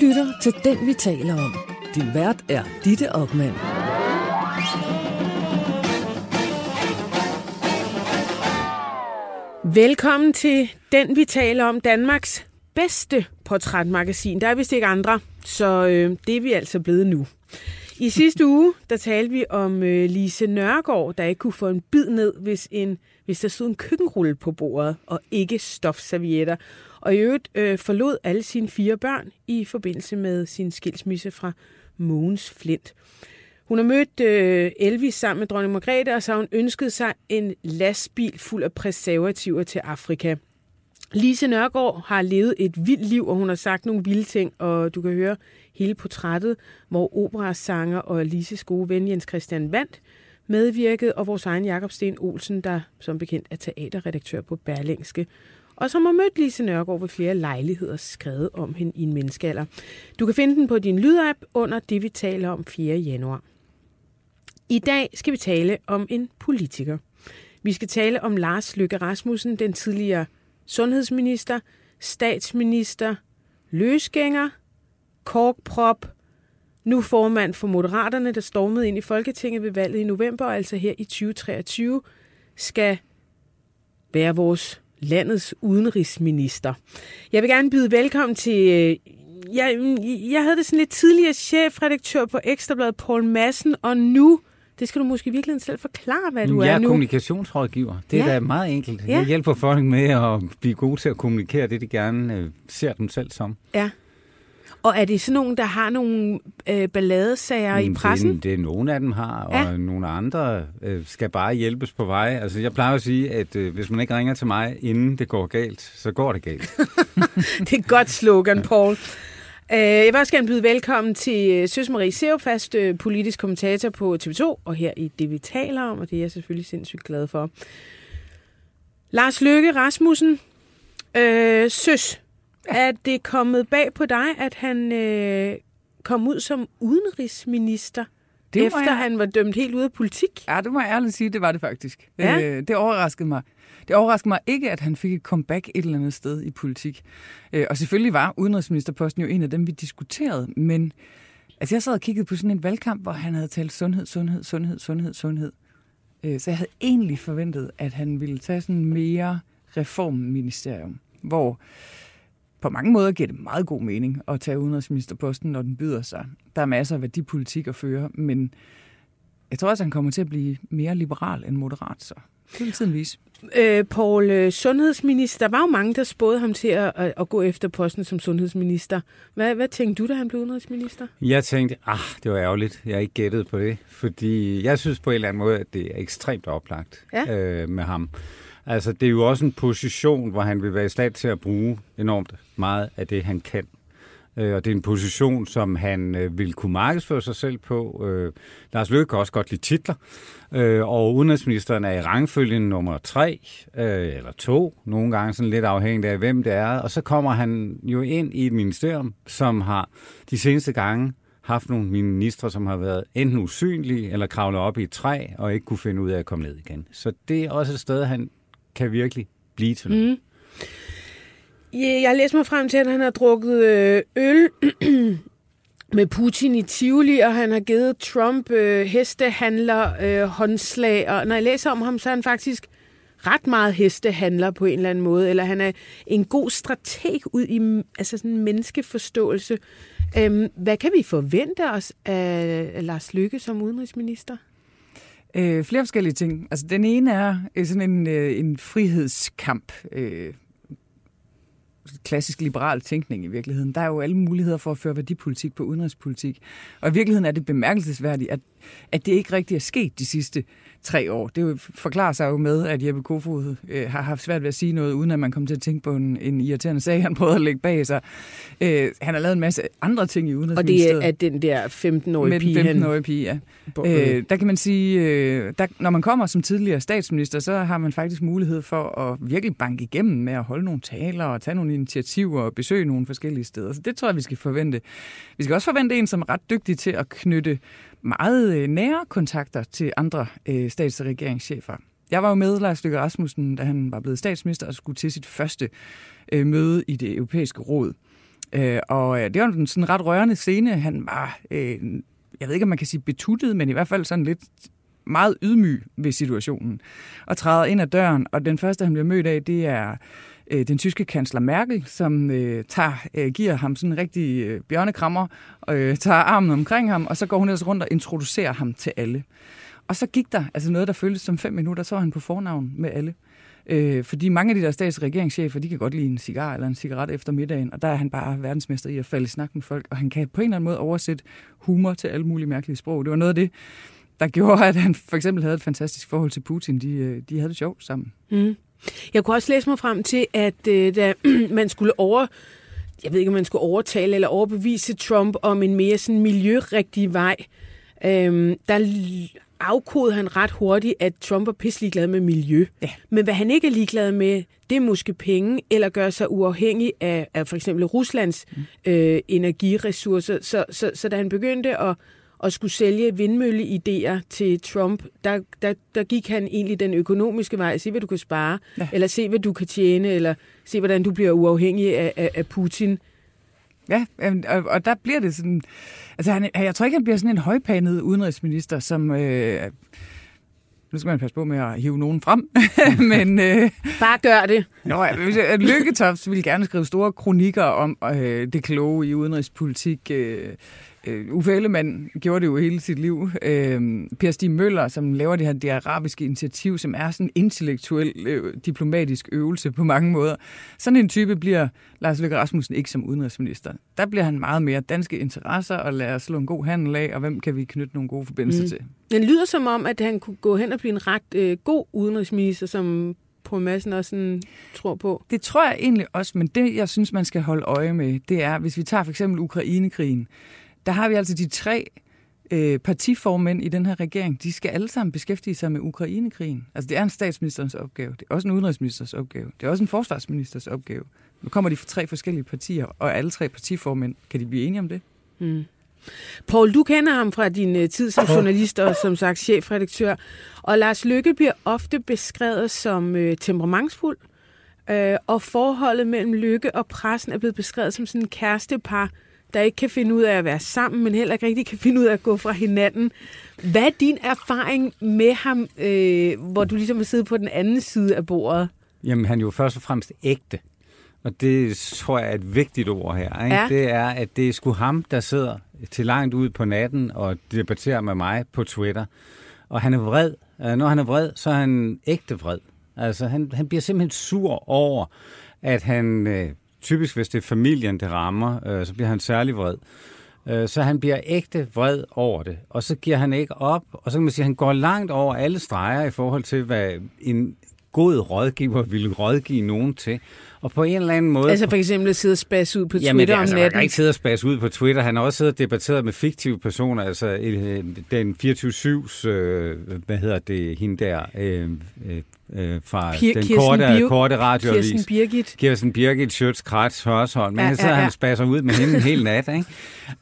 lytter til Den, vi taler om. Din vært er Ditte Ockmann. Velkommen til Den, vi taler om, Danmarks bedste portrætmagasin. Der er vist ikke andre, så øh, det er vi altså blevet nu. I sidste uge, der talte vi om øh, Lise Nørgaard, der ikke kunne få en bid ned, hvis, en, hvis der stod en køkkenrulle på bordet, og ikke stofservietter. Og i øvrigt øh, forlod alle sine fire børn i forbindelse med sin skilsmisse fra Mogens Flint. Hun har mødt øh, Elvis sammen med dronning Margrethe, og så har hun ønsket sig en lastbil fuld af preservativer til Afrika. Lise Nørgaard har levet et vildt liv, og hun har sagt nogle vilde ting, og du kan høre hele portrættet, hvor operasanger og Lises gode ven Jens Christian Vandt medvirkede, og vores egen Jakob Sten Olsen, der som bekendt er teaterredaktør på Berlingske, og som har mødt Lise Nørgaard ved flere lejligheder skrevet om hende i en menneskealder. Du kan finde den på din lydapp under det, vi taler om 4. januar. I dag skal vi tale om en politiker. Vi skal tale om Lars Løkke Rasmussen, den tidligere sundhedsminister, statsminister, løsgænger, korkprop, nu formand for Moderaterne, der stormede ind i Folketinget ved valget i november, altså her i 2023, skal være vores landets udenrigsminister. Jeg vil gerne byde velkommen til... Øh, jeg, jeg havde det sådan lidt tidligere chefredaktør på Ekstrabladet, Paul Madsen, og nu det skal du måske virkelig selv forklare, hvad du jeg er, er nu. kommunikationsrådgiver. Det er ja. da meget enkelt. Ja. Jeg hjælper folk med at blive gode til at kommunikere det, de gerne øh, ser dem selv som. Ja. Og er det sådan nogen, der har nogle øh, balladesager i pressen? Det, det er nogle af dem har, og ja. nogle andre øh, skal bare hjælpes på vej. Altså, jeg plejer at sige, at øh, hvis man ikke ringer til mig, inden det går galt, så går det galt. det er et godt slogan, Paul. Øh, jeg vil også gerne byde velkommen til øh, Søs Marie Sevfast, øh, politisk kommentator på TV2, og her i det, vi taler om, og det er jeg selvfølgelig sindssygt glad for. Lars Løkke Rasmussen, øh, Søs, er det kommet bag på dig, at han øh, kom ud som udenrigsminister, det efter jeg... han var dømt helt ude af politik? Ja, det må jeg ærligt sige, det var det faktisk. Ja? Øh, det overraskede mig. Det overraskede mig ikke, at han fik et comeback et eller andet sted i politik. Øh, og selvfølgelig var udenrigsministerposten jo en af dem, vi diskuterede, men altså, jeg sad og kiggede på sådan en valgkamp, hvor han havde talt sundhed, sundhed, sundhed, sundhed, sundhed. Øh, så jeg havde egentlig forventet, at han ville tage sådan mere reformministerium, hvor på mange måder giver det meget god mening at tage udenrigsministerposten, når den byder sig. Der er masser af værdipolitik at føre, men jeg tror også, han kommer til at blive mere liberal end moderat, så det vil tiden vise. Øh, Paul, øh, sundhedsminister, der var jo mange, der spåede ham til at, at, at gå efter posten som sundhedsminister. Hvad, hvad tænkte du, da han blev udenrigsminister? Jeg tænkte, ah, det var ærgerligt, jeg ikke gættede på det, fordi jeg synes på en eller anden måde, at det er ekstremt oplagt ja. øh, med ham. Altså, det er jo også en position, hvor han vil være i stand til at bruge enormt meget af det, han kan. Øh, og det er en position, som han øh, vil kunne markedsføre sig selv på. Øh, Lars Løkke kan også godt lide titler, og udenrigsministeren er i rangfølgen nummer tre eller to, nogle gange sådan lidt afhængig af, hvem det er. Og så kommer han jo ind i et ministerium, som har de seneste gange haft nogle ministre, som har været enten usynlige eller kravlet op i et træ og ikke kunne finde ud af at komme ned igen. Så det er også et sted, han kan virkelig blive til noget. Mm. Jeg læste mig frem til, at han har drukket øh, øl med Putin i Tivoli, og han har givet Trump øh, hestehandler øh, håndslag. Og når jeg læser om ham, så er han faktisk ret meget hestehandler på en eller anden måde, eller han er en god strateg ud i altså sådan en menneskeforståelse. Øhm, hvad kan vi forvente os af Lars Lykke som udenrigsminister? Øh, flere forskellige ting. Altså, den ene er øh, sådan en, øh, en frihedskamp. Øh, klassisk liberal tænkning i virkeligheden. Der er jo alle muligheder for at føre værdipolitik på udenrigspolitik. Og i virkeligheden er det bemærkelsesværdigt, at, at det ikke rigtig er sket de sidste tre år. Det jo forklarer sig jo med, at Jeppe Kofod øh, har haft svært ved at sige noget, uden at man kommer til at tænke på en, en irriterende sag, han prøvede at lægge bag sig. Øh, han har lavet en masse andre ting i Udenrigsministeriet. Og det er at den der 15-årige pige? Med den 15-årige pige, ja. Øh, der kan man sige, øh, der, når man kommer som tidligere statsminister, så har man faktisk mulighed for at virkelig banke igennem med at holde nogle taler og tage nogle initiativer og besøge nogle forskellige steder. Så det tror jeg, vi skal forvente. Vi skal også forvente en, som er ret dygtig til at knytte meget øh, nære kontakter til andre øh, stats- og regeringschefer. Jeg var jo med Lars Løkke Rasmussen, da han var blevet statsminister og skulle til sit første øh, møde i det europæiske råd. Øh, og øh, det var en sådan ret rørende scene. Han var, øh, jeg ved ikke, om man kan sige betuttet, men i hvert fald sådan lidt meget ydmyg ved situationen. Og træder ind ad døren, og den første, han bliver mødt af, det er øh, den tyske kansler Merkel, som øh, tager, øh, giver ham sådan en rigtig øh, bjørnekrammer, øh, tager armen omkring ham, og så går hun ellers rundt og introducerer ham til alle. Og så gik der altså noget, der føltes som fem minutter, så var han på fornavn med alle. Øh, fordi mange af de der statsregeringschefer, de kan godt lide en cigar eller en cigaret efter middagen, og der er han bare verdensmester i at falde i snak med folk, og han kan på en eller anden måde oversætte humor til alle mulige mærkelige sprog. Det var noget af det, der gjorde, at han for eksempel havde et fantastisk forhold til Putin. De, øh, de havde det sjovt sammen. Mm. Jeg kunne også læse mig frem til, at øh, da man skulle over jeg ved ikke, om man skulle overtale eller overbevise Trump om en mere sådan miljørigtig vej, øhm, der afkodede han ret hurtigt, at Trump er pisselig glad med miljø. Ja. Men hvad han ikke er ligeglad med, det er måske penge, eller gøre sig uafhængig af, af for eksempel Ruslands mm. øh, energiressourcer. Så, så, så da han begyndte at, at skulle sælge vindmølleidéer til Trump, der, der, der gik han egentlig den økonomiske vej. Se, hvad du kan spare, ja. eller se, hvad du kan tjene, eller se, hvordan du bliver uafhængig af, af, af Putin. Ja, og, og der bliver det sådan... Altså, han, jeg tror ikke, han bliver sådan en højpanet udenrigsminister, som... Øh, nu skal man passe på med at hive nogen frem, men... Øh, Bare gør det. Nå, Lykketoft ville gerne skrive store kronikker om øh, det kloge i udenrigspolitik. Øh, Øh, Uffe Ellemann gjorde det jo hele sit liv. Øh, per Stig Møller, som laver det her det arabiske initiativ, som er sådan en intellektuel øh, diplomatisk øvelse på mange måder. Sådan en type bliver Lars Løkke Rasmussen ikke som udenrigsminister. Der bliver han meget mere danske interesser, og lade os slå en god handel af, og hvem kan vi knytte nogle gode forbindelser mm. til. Den lyder som om, at han kunne gå hen og blive en ret øh, god udenrigsminister, som på massen også sådan, tror på? Det tror jeg egentlig også, men det, jeg synes, man skal holde øje med, det er, hvis vi tager for eksempel Ukrainekrigen, der har vi altså de tre øh, partiformænd i den her regering. De skal alle sammen beskæftige sig med Ukrainekrigen. Altså det er en statsministerens opgave. Det er også en udenrigsministers opgave. Det er også en forsvarsministers opgave. Nu kommer de fra tre forskellige partier, og alle tre partiformænd, kan de blive enige om det? Mm. Paul, du kender ham fra din uh, tid som journalist og som sagt chefredaktør. Og Lars Lykke bliver ofte beskrevet som uh, temperamentsfuld, uh, og forholdet mellem Lykke og pressen er blevet beskrevet som sådan en kærestepar, der ikke kan finde ud af at være sammen, men heller ikke rigtig kan finde ud af at gå fra hinanden. Hvad er din erfaring med ham, øh, hvor du ligesom har siddet på den anden side af bordet? Jamen, han er jo først og fremmest ægte. Og det tror jeg er et vigtigt ord her. Ikke? Ja. Det er, at det er sgu ham, der sidder til langt ud på natten og debatterer med mig på Twitter. Og han er vred. Når han er vred, så er han ægte vred. Altså, han, han bliver simpelthen sur over, at han øh, typisk hvis det er familien, det rammer, øh, så bliver han særlig vred. Øh, så han bliver ægte vred over det, og så giver han ikke op, og så kan man sige, at han går langt over alle streger i forhold til, hvad en god rådgiver ville rådgive nogen til. Og på en eller anden måde... Altså for eksempel at sidde og spasse ud på Twitter Jamen, altså, om natten? kan ikke sidde og spasse ud på Twitter. Han har også siddet og debatteret med fiktive personer. Altså øh, den 24-7's, øh, hvad hedder det, hende der, øh, øh, øh, fra Pir- den korte, Bio- korte radioavis. Kirsten Birgit. Kirsten Birgit, Schøtz, Kratz, Hørsholm. Men ja, så ja, ja. han spasser ud med hende en hel nat, ikke?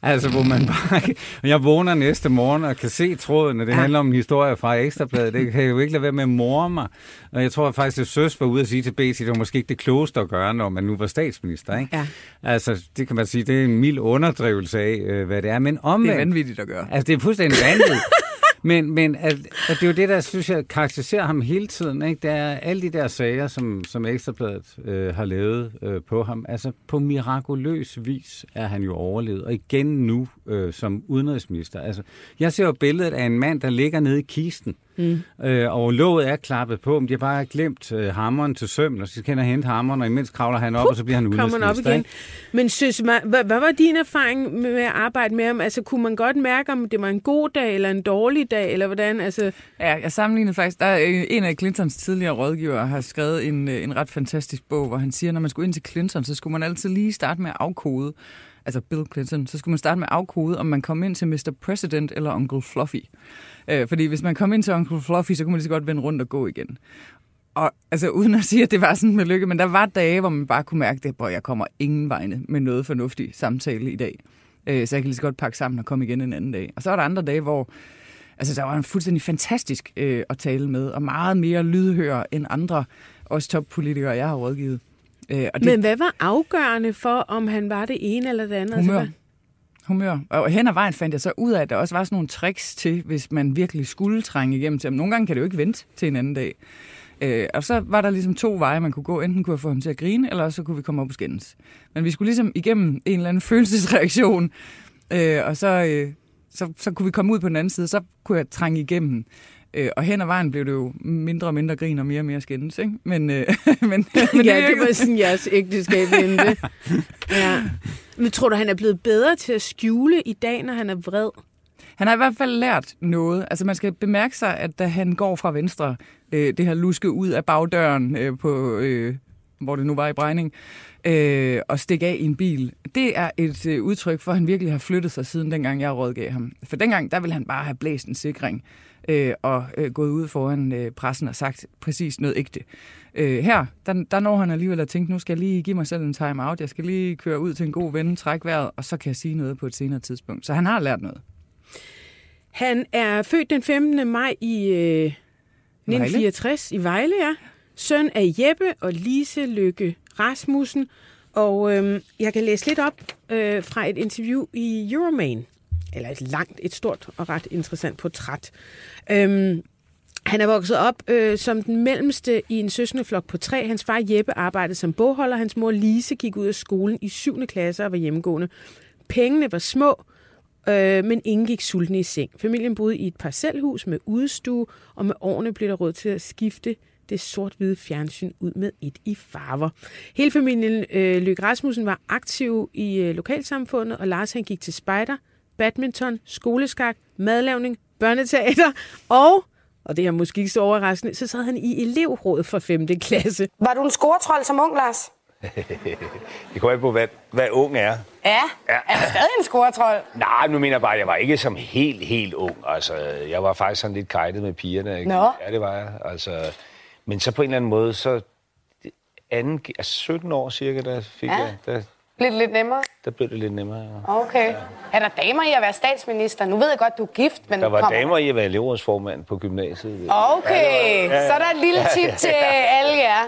Altså, hvor man bare... Jeg vågner næste morgen og kan se tråden, og det ja. handler om en historie fra Ekstrabladet. Det kan jo ikke lade være med at morme mig. Og jeg tror faktisk, at Søs var ude at sige til BT, det var måske ikke det klogeste at gøre, når man nu var statsminister, ikke? Ja. Altså, det kan man sige, det er en mild underdrivelse af, øh, hvad det er. Men omvendt... Det er vanvittigt at gøre. Altså, det er fuldstændig vanvittigt. Men, men at, at det er jo det, der synes jeg karakteriserer ham hele tiden. Ikke? Der er alle de der sager, som, som Ekstrabladet øh, har lavet øh, på ham. Altså på mirakuløs vis er han jo overlevet. Og igen nu øh, som udenrigsminister. Altså, jeg ser jo billedet af en mand, der ligger nede i kisten. Mm. Øh, og låget er klappet på, men de har bare glemt øh, hammeren til sømmen, og så kan han hente hammeren, og imens kravler han op, Pup, og så bliver han udenrigsminister. op igen. Ikke? Men synes man, hvad, hvad var din erfaring med at arbejde med ham? Altså, kunne man godt mærke, om det var en god dag eller en dårlig dag, eller hvordan? Altså... Ja, jeg sammenlignede faktisk, der er en af Clintons tidligere rådgivere har skrevet en, øh, en ret fantastisk bog, hvor han siger, at når man skulle ind til Clinton, så skulle man altid lige starte med at afkode altså Bill Clinton, så skulle man starte med at afkode, om man kom ind til Mr. President eller Uncle Fluffy. Øh, fordi hvis man kom ind til Uncle Fluffy, så kunne man lige så godt vende rundt og gå igen. Og altså uden at sige, at det var sådan med lykke, men der var dage, hvor man bare kunne mærke, at jeg kommer ingen vegne med noget fornuftigt samtale i dag. Øh, så jeg kan lige så godt pakke sammen og komme igen en anden dag. Og så var der andre dage, hvor altså, der var en fuldstændig fantastisk øh, at tale med, og meget mere lydhør end andre, også toppolitikere, jeg har rådgivet. Øh, og det, Men hvad var afgørende for, om han var det ene eller det andet? Altså, humør. Altså, humør. Og hen ad vejen fandt jeg så ud af, at der også var sådan nogle tricks til, hvis man virkelig skulle trænge igennem til ham. Nogle gange kan det jo ikke vente til en anden dag. Øh, og så var der ligesom to veje, man kunne gå. Enten kunne jeg få ham til at grine, eller så kunne vi komme op og skændes. Men vi skulle ligesom igennem en eller anden følelsesreaktion, øh, og så, øh, så, så kunne vi komme ud på den anden side, så kunne jeg trænge igennem. Øh, og hen ad vejen blev det jo mindre og mindre grin og mere og mere skændes, ikke? Men, øh, men, men ja, det, det var sådan jeres ægteskab endte. ja. Men tror du, han er blevet bedre til at skjule i dag, når han er vred? Han har i hvert fald lært noget. Altså man skal bemærke sig, at da han går fra venstre, øh, det her luske ud af bagdøren øh, på, øh, hvor det nu var i Brejning, øh, og stikke af i en bil. Det er et øh, udtryk for, at han virkelig har flyttet sig siden dengang, jeg rådgav ham. For dengang, der ville han bare have blæst en sikring øh, og øh, gået ud foran øh, pressen og sagt præcis noget ægte. Øh, her, der, der når han alligevel at tænke, nu skal jeg lige give mig selv en time out, jeg skal lige køre ud til en god ven, trække vejret, og så kan jeg sige noget på et senere tidspunkt. Så han har lært noget. Han er født den 15. maj i øh, 1964 Vejle. i Vejle, ja. Søn af Jeppe og Lise Lykke Rasmussen. Og øh, jeg kan læse lidt op øh, fra et interview i Euroman. Eller et langt, et stort og ret interessant portræt. Øhm, han er vokset op øh, som den mellemste i en søskendeflok på tre. Hans far Jeppe arbejdede som bogholder. Hans mor Lise gik ud af skolen i 7. klasse og var hjemmegående. Pengene var små, øh, men ingen gik sultne i seng. Familien boede i et parcelhus med udstue, og med årene blev der råd til at skifte det sort-hvide fjernsyn ud med et i farver. Hele familien øh, Løkke Rasmussen var aktiv i øh, lokalsamfundet, og Lars han gik til spejder, badminton, skoleskak, madlavning, børneteater og og det er måske ikke så overraskende, så sad han i elevrådet for 5. klasse. Var du en scoretrold som ung, Lars? det kommer ikke på, hvad, hvad ung er. Ja, ja. er du stadig en scoretrold? Nej, nu mener jeg bare, at jeg var ikke som helt, helt ung. Altså, jeg var faktisk sådan lidt kajtet med pigerne. Ikke? Nå. Ja, det var jeg. Altså, men så på en eller anden måde, så anden, altså 17 år cirka, der fik ja. jeg... Der, blev det lidt nemmere? Der blev det lidt nemmere, ja. Okay. Ja. Er der damer i at være statsminister? Nu ved jeg godt, du er gift, men... Der var kommer... damer i at være elevrådsformand på gymnasiet. Okay, ja, var... ja, så er der et lille tip til alle jer.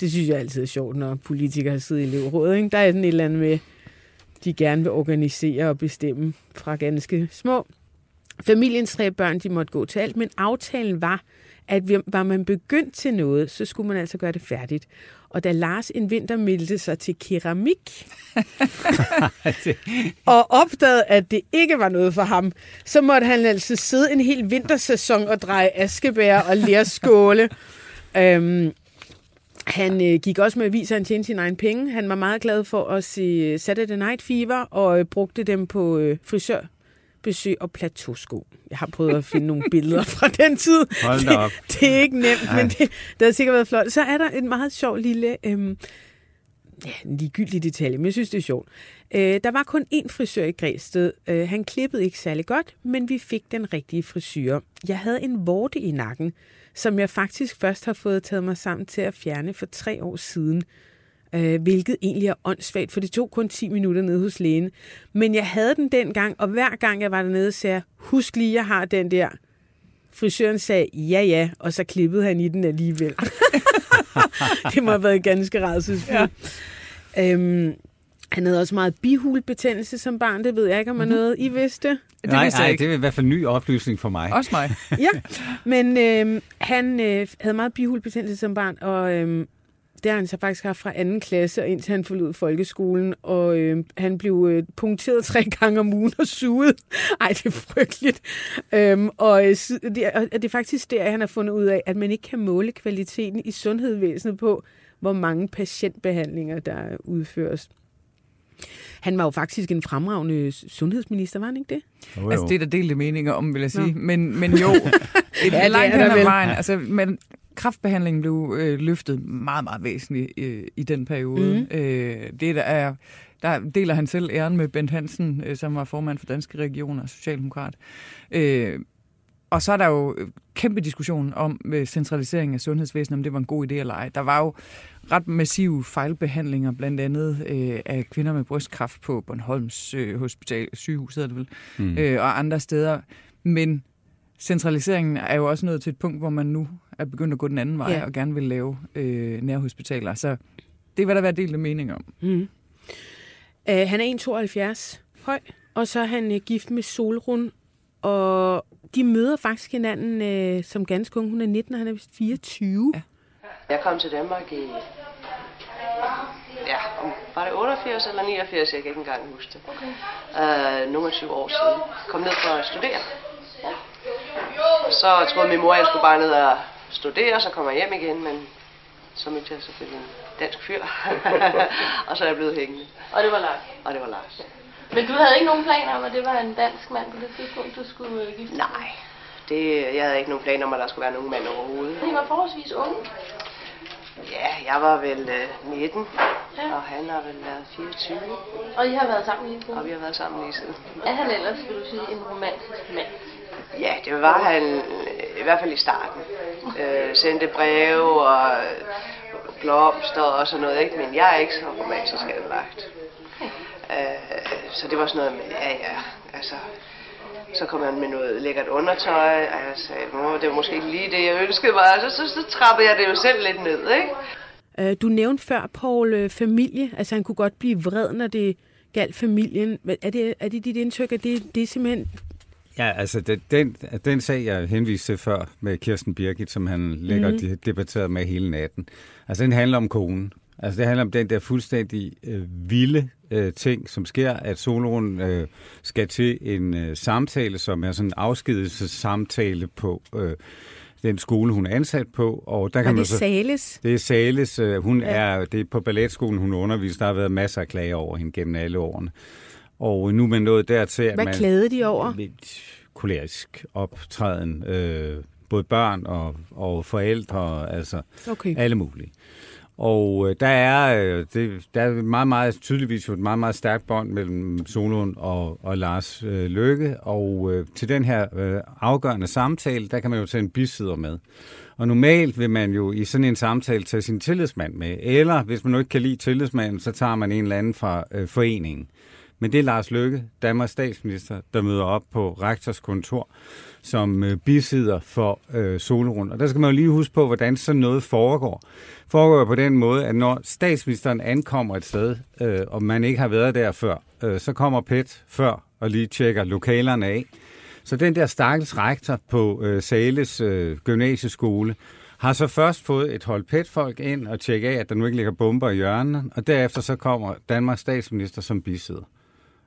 Det synes jeg altid er sjovt, når politikere sidder i elevrådet. Ikke? Der er sådan et eller andet med, de gerne vil organisere og bestemme fra ganske små. Familiens tre børn, de måtte gå til alt, men aftalen var, at var man begyndt til noget, så skulle man altså gøre det færdigt. Og da Lars en vinter meldte sig til keramik, og opdagede, at det ikke var noget for ham, så måtte han altså sidde en hel vintersæson og dreje askebær og lære skåle. øhm, han øh, gik også med aviser, han tjente sine egne penge. Han var meget glad for at se Saturday Night Fever, og øh, brugte dem på øh, frisør besøg og plateausko. Jeg har prøvet at finde nogle billeder fra den tid. Hold da op. Det, det er ikke nemt, Ej. men det, det har sikkert været flot. Så er der en meget sjov lille... Øhm, ja, en ligegyldig detalje, men jeg synes, det er sjovt. Øh, der var kun én frisør i Græsted. Øh, han klippede ikke særlig godt, men vi fik den rigtige frisyr. Jeg havde en vorte i nakken, som jeg faktisk først har fået taget mig sammen til at fjerne for tre år siden øh, hvilket egentlig er åndssvagt, for det tog kun 10 minutter nede hos lægen. Men jeg havde den dengang, og hver gang jeg var dernede, sagde jeg, husk lige, jeg har den der. Frisøren sagde, ja ja, og så klippede han i den alligevel. det må have været ganske rædselsfuldt. Ja. Øhm, han havde også meget bihulbetændelse som barn, det ved jeg ikke, om man mm-hmm. noget, I vidste. Det nej, nej, det er i hvert fald en ny oplysning for mig. Også mig. ja, men øh, han øh, havde meget bihulbetændelse som barn, og øh, det har han så faktisk haft fra anden klasse, og indtil han forlod folkeskolen, og øh, han blev øh, punkteret tre gange om ugen og suget. Ej, det er frygteligt. Øhm, og, øh, det, og det er faktisk der, han har fundet ud af, at man ikke kan måle kvaliteten i sundhedsvæsenet på, hvor mange patientbehandlinger, der udføres. Han var jo faktisk en fremragende sundhedsminister, var han ikke det? Oh, altså, det er der delte meninger om, vil jeg sige. Men, men jo, et ja, langt hen ad vejen. Altså, men kraftbehandlingen blev øh, løftet meget, meget væsentligt øh, i den periode. Mm. Øh, det der er der deler han selv æren med Bent Hansen, øh, som var formand for Danske Regioner, Socialdemokrat. Øh, og så er der jo kæmpe diskussion om med centralisering af sundhedsvæsenet, om det var en god idé eller ej. Der var jo ret massive fejlbehandlinger, blandt andet øh, af kvinder med brystkræft på Bornholms øh, hospital, sygehus, hedder det vel, mm. øh, og andre steder. Men centraliseringen er jo også nået til et punkt, hvor man nu er begyndt at gå den anden vej ja. og gerne vil lave øh, nærhospitaler. Så det vil der være delt mening om. Mm. Uh, han er 1,72 høj, og så er han uh, gift med Solrun, og de møder faktisk hinanden uh, som ganske ung. Hun er 19, og han er vist 24. Ja. Jeg kom til Danmark i ja, var det 88 eller 89, jeg kan ikke engang huske det. Okay. Uh, nogle af 20 år siden. Kom ned for at studere. Så troede min mor, at jeg skulle bare ned og studere, så kommer jeg hjem igen, men så mødte jeg selvfølgelig en dansk fyr. og så er jeg blevet hængende. Og det var Lars? Og det var Lars. Men du havde ikke nogen planer om, at det var en dansk mand på det tidspunkt, du skulle øh, gifte Nej, det, jeg havde ikke nogen planer om, at der skulle være nogen mand overhovedet. I var forholdsvis unge? Ja, jeg var vel uh, 19, ja. og han har vel været 24. Og I har været sammen lige siden? Og vi har været sammen lige siden. Er han ellers, vil du sige, en romantisk mand? Ja, det var han øh, i hvert fald i starten. Øh, sendte breve og øh, blomster og sådan noget, ikke? men jeg er ikke så romantisk anlagt. Øh, så det var sådan noget med, ja ja, altså, så kom han med noget lækkert undertøj, og jeg sagde, mor, det var måske ikke lige det, jeg ønskede mig, og så, så, så trappede jeg det jo selv lidt ned, ikke? Øh, du nævnte før, Paul, familie. Altså, han kunne godt blive vred, når det galt familien. Er det, er det dit indtryk, at det, det er simpelthen Ja, altså det, den, den sag, jeg henviste til før med Kirsten Birgit, som han lægger mm. debatteret med hele natten, altså den handler om konen. Altså det handler om den der fuldstændig øh, vilde øh, ting, som sker, at Solon øh, skal til en øh, samtale, som er sådan en afskedelsesamtale på øh, den skole, hun er ansat på. Og der kan er det man så, Sales? Det er Sales. Øh, hun ja. er, det er på balletskolen, hun underviser. Der har været masser af klager over hende gennem alle årene. Og nu er man nået dertil, at Hvad man... klagede de over? Kolerisk optræden. Øh, både børn og, og forældre, altså okay. alle mulige. Og øh, der er øh, det, der er meget, meget tydeligvis et meget, meget stærkt bånd mellem Solon og, og Lars øh, Løkke, og øh, til den her øh, afgørende samtale, der kan man jo tage en bisidder med. Og normalt vil man jo i sådan en samtale tage sin tillidsmand med, eller hvis man nu ikke kan lide tillidsmanden, så tager man en eller anden fra øh, foreningen. Men det er Lars Løkke, Danmarks statsminister, der møder op på rektors kontor som øh, bisider for øh, Solrund. Og der skal man jo lige huske på, hvordan sådan noget foregår. Foregår på den måde, at når statsministeren ankommer et sted, øh, og man ikke har været der før, øh, så kommer PET før og lige tjekker lokalerne af. Så den der stakkels rektor på øh, Sales øh, gymnasieskole, har så først fået et hold PET-folk ind og tjekke af, at der nu ikke ligger bomber i hjørnet, og derefter så kommer Danmarks statsminister som bisidder.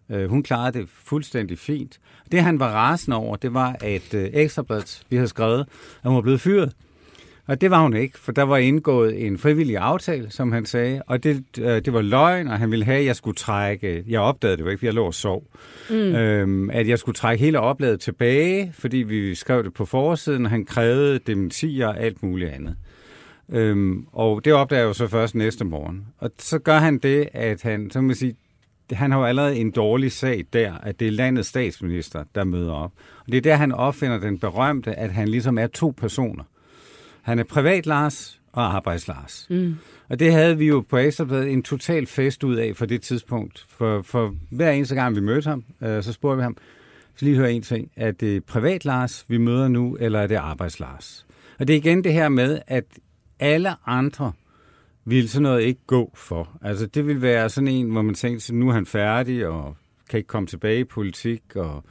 Øh, hun klarede det fuldstændig fint. Det han var rasende over, det var, at øh, Ekstrabladet, vi havde skrevet, at hun var blevet fyret. Og det var hun ikke, for der var indgået en frivillig aftale, som han sagde, og det, øh, det var løgn, og han ville have, at jeg skulle trække, jeg opdagede det jo ikke, for jeg lå og sov, mm. øhm, at jeg skulle trække hele opladet tilbage, fordi vi skrev det på forsiden, og han krævede dementier og alt muligt andet. Øhm, og det opdager jeg jo så først næste morgen. Og så gør han det, at han, så man sige, han har jo allerede en dårlig sag der, at det er landets statsminister, der møder op. Og det er der, han opfinder den berømte, at han ligesom er to personer. Han er privat Lars og arbejds Lars. Mm. Og det havde vi jo på Ekstrabladet en total fest ud af for det tidspunkt. For, for hver eneste gang, vi mødte ham, øh, så spurgte vi ham, så lige høre en ting, er det privat Lars, vi møder nu, eller er det arbejds Lars? Og det er igen det her med, at alle andre ville sådan noget ikke gå for. Altså det ville være sådan en, hvor man tænkte, nu er han færdig, og kan ikke komme tilbage i politik, og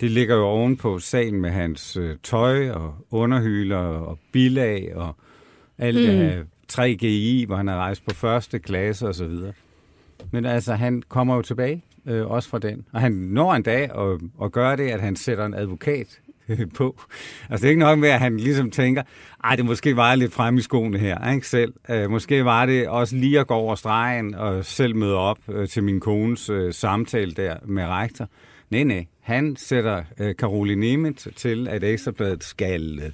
det ligger jo oven på sagen med hans øh, tøj og underhyler og bilag og alt mm. det her 3GI, hvor han har rejst på første klasse og så videre. Men altså, han kommer jo tilbage, øh, også fra den. Og han når en dag at, at gøre det, at han sætter en advokat på. Altså det er ikke nok med, at han ligesom tænker, ej, det måske var lidt frem i skoene her, ikke selv. Øh, måske var det også lige at gå over stregen og selv møde op øh, til min kones øh, samtale der med rektor. Nej, nej, han sætter øh, Caroline Nemeth til, at Ekstrabladet skal... Øh,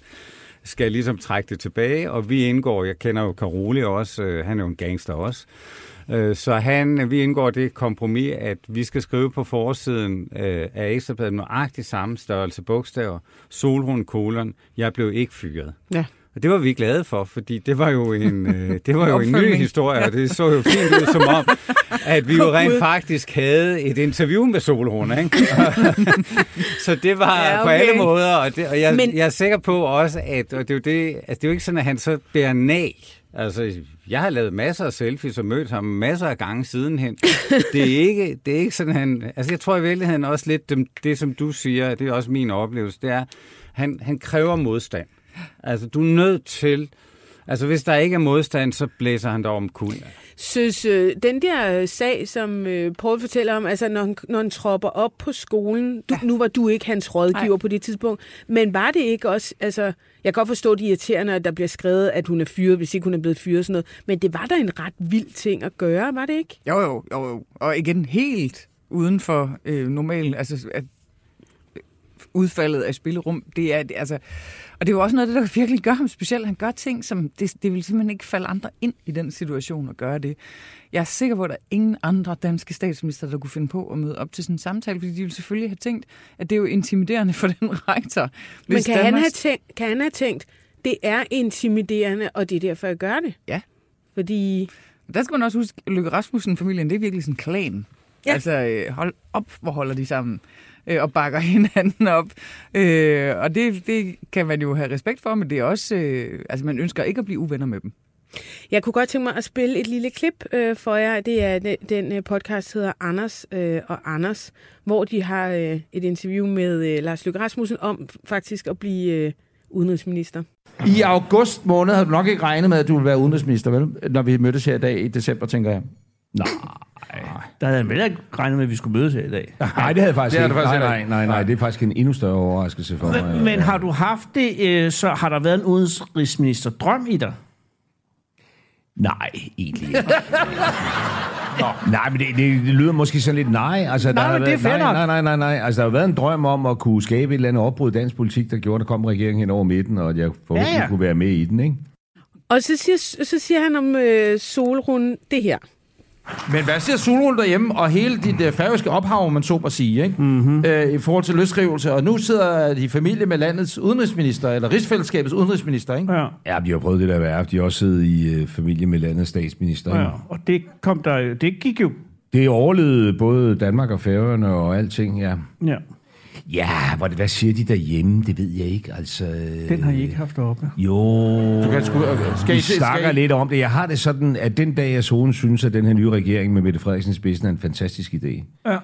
skal ligesom trække det tilbage, og vi indgår, jeg kender jo Karoli også, øh, han er jo en gangster også, øh, så han, øh, vi indgår det kompromis, at vi skal skrive på forsiden øh, af Ekstrabladet nøjagtigt samme størrelse bogstaver, solrund kolon, jeg blev ikke fyret. Ja. Og det var vi glade for, fordi det var jo en, øh, det var jo en ny historie, og det så jo fint ud som om, at vi jo rent faktisk havde et interview med Solrune. Ikke? så det var ja, okay. på alle måder, og, det, og jeg, Men... jeg er sikker på også, at og det, er jo det, altså, det er jo ikke sådan, at han så bærer nag Altså, jeg har lavet masser af selfies og mødt ham masser af gange sidenhen. det, er ikke, det er ikke sådan, han... Altså, jeg tror i virkeligheden også lidt, det, det som du siger, det er også min oplevelse, det er, han, han kræver modstand. Altså, du er nødt til... Altså, hvis der ikke er modstand, så blæser han dig om kul. Synes, øh, den der øh, sag, som øh, Paul fortæller om, altså når han, når han tropper op på skolen, du, ja. nu var du ikke hans rådgiver Nej. på det tidspunkt, men var det ikke også, altså, jeg kan godt forstå de irriterende, at der bliver skrevet, at hun er fyret, hvis ikke hun er blevet fyret sådan noget, men det var da en ret vild ting at gøre, var det ikke? Jo, jo, jo, jo. og igen helt uden for øh, normal, altså at udfaldet af spillerum, det er, det, altså, og det er jo også noget af det, der virkelig gør ham speciel. Han gør ting, som det, det vil simpelthen ikke falde andre ind i den situation at gøre det. Jeg er sikker på, at der er ingen andre danske statsminister, der kunne finde på at møde op til sådan en samtale, fordi de ville selvfølgelig have tænkt, at det er jo intimiderende for den rektor. Men kan, Danmarks... han have tænkt, kan han have tænkt, det er intimiderende, og det er derfor, jeg gør det? Ja. Fordi... Der skal man også huske, Løkke Rasmussen-familien, det er virkelig sådan en klan. Ja. Altså, øh, hold op, hvor holder de sammen øh, og bakker hinanden op. Øh, og det, det kan man jo have respekt for, men det er også, øh, altså man ønsker ikke at blive uvenner med dem. Jeg kunne godt tænke mig at spille et lille klip øh, for jer. Det er den, den øh, podcast, hedder Anders øh, og Anders, hvor de har øh, et interview med øh, Lars Løkke Rasmussen om faktisk at blive øh, udenrigsminister. I august måned havde du nok ikke regnet med, at du ville være udenrigsminister, vel? Når vi mødtes her i dag i december, tænker jeg. Nej. Der havde jeg vel ikke regnet med, at vi skulle mødes her i dag. Nej, det havde jeg faktisk det ikke. Faktisk nej, nej, nej, nej, det er faktisk en endnu større overraskelse for men, mig. Men har du haft det, øh, så har der været en udenrigsminister drøm i dig? Nej, egentlig ikke. Nå. Nej, men det, det, det lyder måske sådan lidt nej. Altså, nej, der men det er været, nej, nej, nej, nej, nej. Altså, der har været en drøm om at kunne skabe et eller andet opbrud i dansk politik, der gjorde, at der kom regeringen hen over midten, og at jeg forhåbentlig ja, ja. kunne være med i den, ikke? Og så siger, så siger han om øh, Solrun det her. Men hvad siger Solrun derhjemme, og hele dit uh, færøske ophav, man så må sige, ikke? Mm-hmm. Øh, i forhold til løsrivelse, og nu sidder de i familie med landets udenrigsminister, eller rigsfællesskabets udenrigsminister, ikke? Ja. Ja, de har prøvet det der værre. De har også siddet i uh, familie med landets statsminister, ja. Og det, kom der, det gik jo... Det overlevede både Danmark og Færøerne og alting, ja. Ja. Ja, hvad, hvad siger de derhjemme? Det ved jeg ikke. Altså, den har I ikke haft oppe. Jo, du kan sgu, skal I, vi snakker skal I... lidt om det. Jeg har det sådan, at den dag, jeg så synes, at den her nye regering med Mette Frederiksen spidsen er en fantastisk idé. Ja.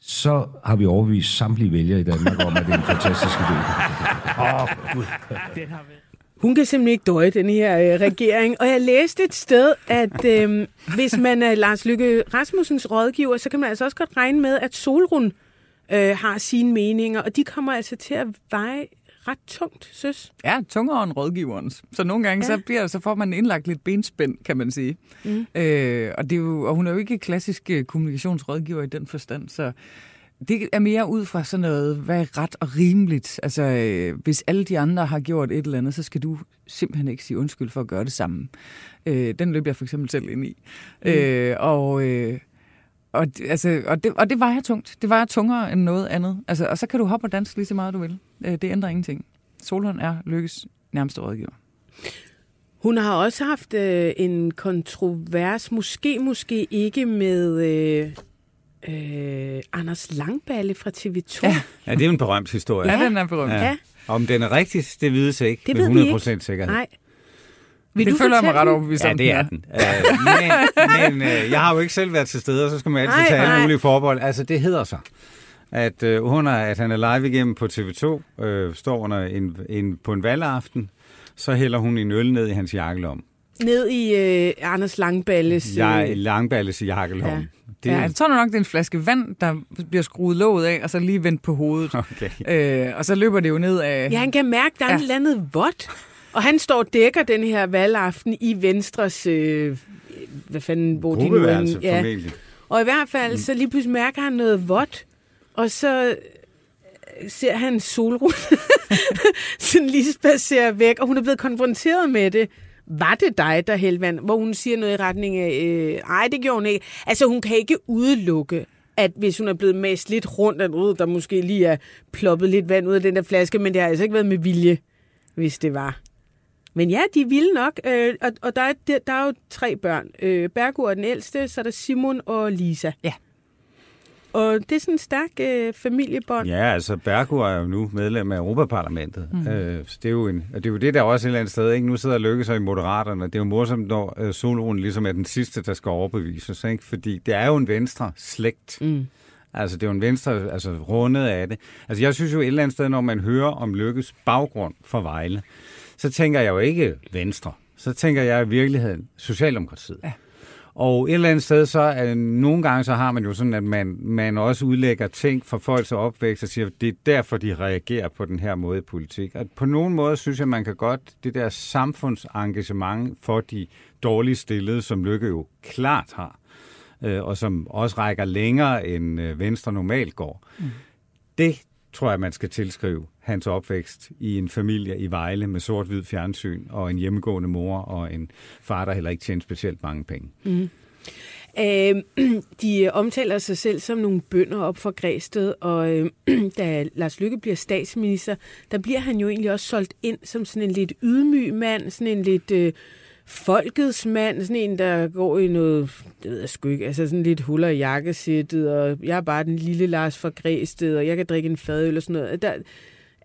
Så har vi overbevist samtlige vælgere i Danmark om, at det er en fantastisk idé. Åh, oh, Gud. Den har vi... Hun kan simpelthen ikke døje, den her øh, regering. Og jeg læste et sted, at øh, hvis man er Lars Lykke Rasmussens rådgiver, så kan man altså også godt regne med, at Solrun øh, har sine meninger, og de kommer altså til at veje ret tungt, søs. Ja, tungere end rådgiverens. Så nogle gange ja. så, bliver, så får man indlagt lidt benspænd, kan man sige. Mm. Øh, og, det er jo, og hun er jo ikke klassisk øh, kommunikationsrådgiver i den forstand, så det er mere ud fra sådan noget, hvad er ret og rimeligt. Altså, øh, hvis alle de andre har gjort et eller andet, så skal du simpelthen ikke sige undskyld for at gøre det samme. Øh, den løb jeg for eksempel selv ind i. Mm. Øh, og... Øh, og, altså, og, det, og det vejer tungt. Det vejer tungere end noget andet. Altså, og så kan du hoppe og danse lige så meget, du vil. Øh, det ændrer ingenting. Solholm er Lykkes nærmeste rådgiver. Hun har også haft øh, en kontrovers, måske, måske ikke med øh, øh, Anders Langballe fra TV2. Ja. ja, det er en berømt historie. Ja, den er berømt. Ja. ja. Om den er rigtig, det vides ikke det med 100 procent sikkerhed. Nej. Vil det du føler mig ret overbevist ja, det er den. Men men uh, jeg har jo ikke selv været til stede, og så skal man altid ej, tage alle mulige forbehold. Altså, det hedder sig, at, uh, hun er, at han er live igennem på TV2, uh, står under en, en, på en valgaften, så hælder hun en øl ned i hans jakkelom. Ned i uh, Anders Langballes... Ja, Langballes jakkelom. Ja. Det... Ja, jeg tror nok, det er en flaske vand, der bliver skruet låget af, og så lige vendt på hovedet. Okay. Øh, og så løber det jo ned af... Ja, han kan mærke, der er ja. et eller andet vådt. Og han står og dækker den her valgaften i Venstres... Øh, hvad fanden, hvor de nu er. Ja. Formentlig. Og i hvert fald, mm. så lige pludselig mærker han noget vådt, og så øh, ser han solrulle sådan lige spacere væk, og hun er blevet konfronteret med det. Var det dig, der hældte vand? Hvor hun siger noget i retning af, øh, ej, det gjorde hun ikke. Altså, hun kan ikke udelukke, at hvis hun er blevet mast lidt rundt af noget, der måske lige er ploppet lidt vand ud af den der flaske, men det har altså ikke været med vilje, hvis det var. Men ja, de vil nok, øh, og, og der, er, der, er jo tre børn. Øh, Bergur er den ældste, så er der Simon og Lisa. Ja. og det er sådan en stærk øh, familiebånd. Ja, altså Bergo er jo nu medlem af Europaparlamentet. Mm. Øh, så det er, jo en, og det er jo det, der også et eller andet sted. Ikke? Nu sidder Lykke sig i Moderaterne. Det er jo morsomt, når øh, Solon ligesom er den sidste, der skal overbevises. Ikke? Fordi det er jo en venstre slægt. Mm. Altså, det er jo en venstre, altså rundet af det. Altså, jeg synes jo et eller andet sted, når man hører om Lykkes baggrund for Vejle, så tænker jeg jo ikke Venstre. Så tænker jeg i virkeligheden Socialdemokratiet. Ja. Og et eller andet sted, så er nogle gange, så har man jo sådan, at man, man også udlægger ting for folks opvækst og siger, at det er derfor, de reagerer på den her måde i politik. Og på nogen måde synes jeg, man kan godt, det der samfundsengagement for de dårligt stillede, som Lykke jo klart har, øh, og som også rækker længere end øh, Venstre normalt går, mm. det tror jeg, man skal tilskrive hans opvækst i en familie i Vejle med sort-hvid fjernsyn og en hjemmegående mor og en far, der heller ikke tjener specielt mange penge. Mm. Øh, de omtaler sig selv som nogle bønder op for Græsted, og øh, da Lars Lykke bliver statsminister, der bliver han jo egentlig også solgt ind som sådan en lidt ydmyg mand, sådan en lidt... Øh, folkets mand, sådan en, der går i noget, det ved jeg sgu ikke, altså sådan lidt huller i jakkesættet, og jeg er bare den lille Lars fra Græsted, og jeg kan drikke en fadøl og sådan noget. Der,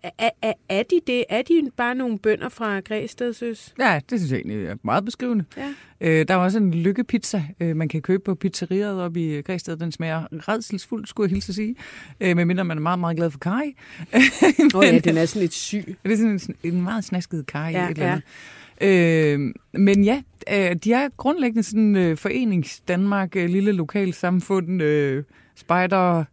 er, er, er de det? Er de bare nogle bønder fra Græsted, synes? Ja, det synes jeg egentlig er meget beskrivende. Ja. Øh, der er også en lykkepizza, øh, man kan købe på pizzeriet oppe i Græsted. Den smager redselsfuldt, skulle jeg hilse at sige. Øh, medmindre man er meget, meget glad for kaj. Åh oh, ja, den er sådan lidt syg. Det er sådan en, en meget snasket kaj. Ja, et eller andet. ja. Øh, men ja, øh, de er grundlæggende sådan øh, forenings Danmark, øh, lille lokalsamfund, øh, spejder,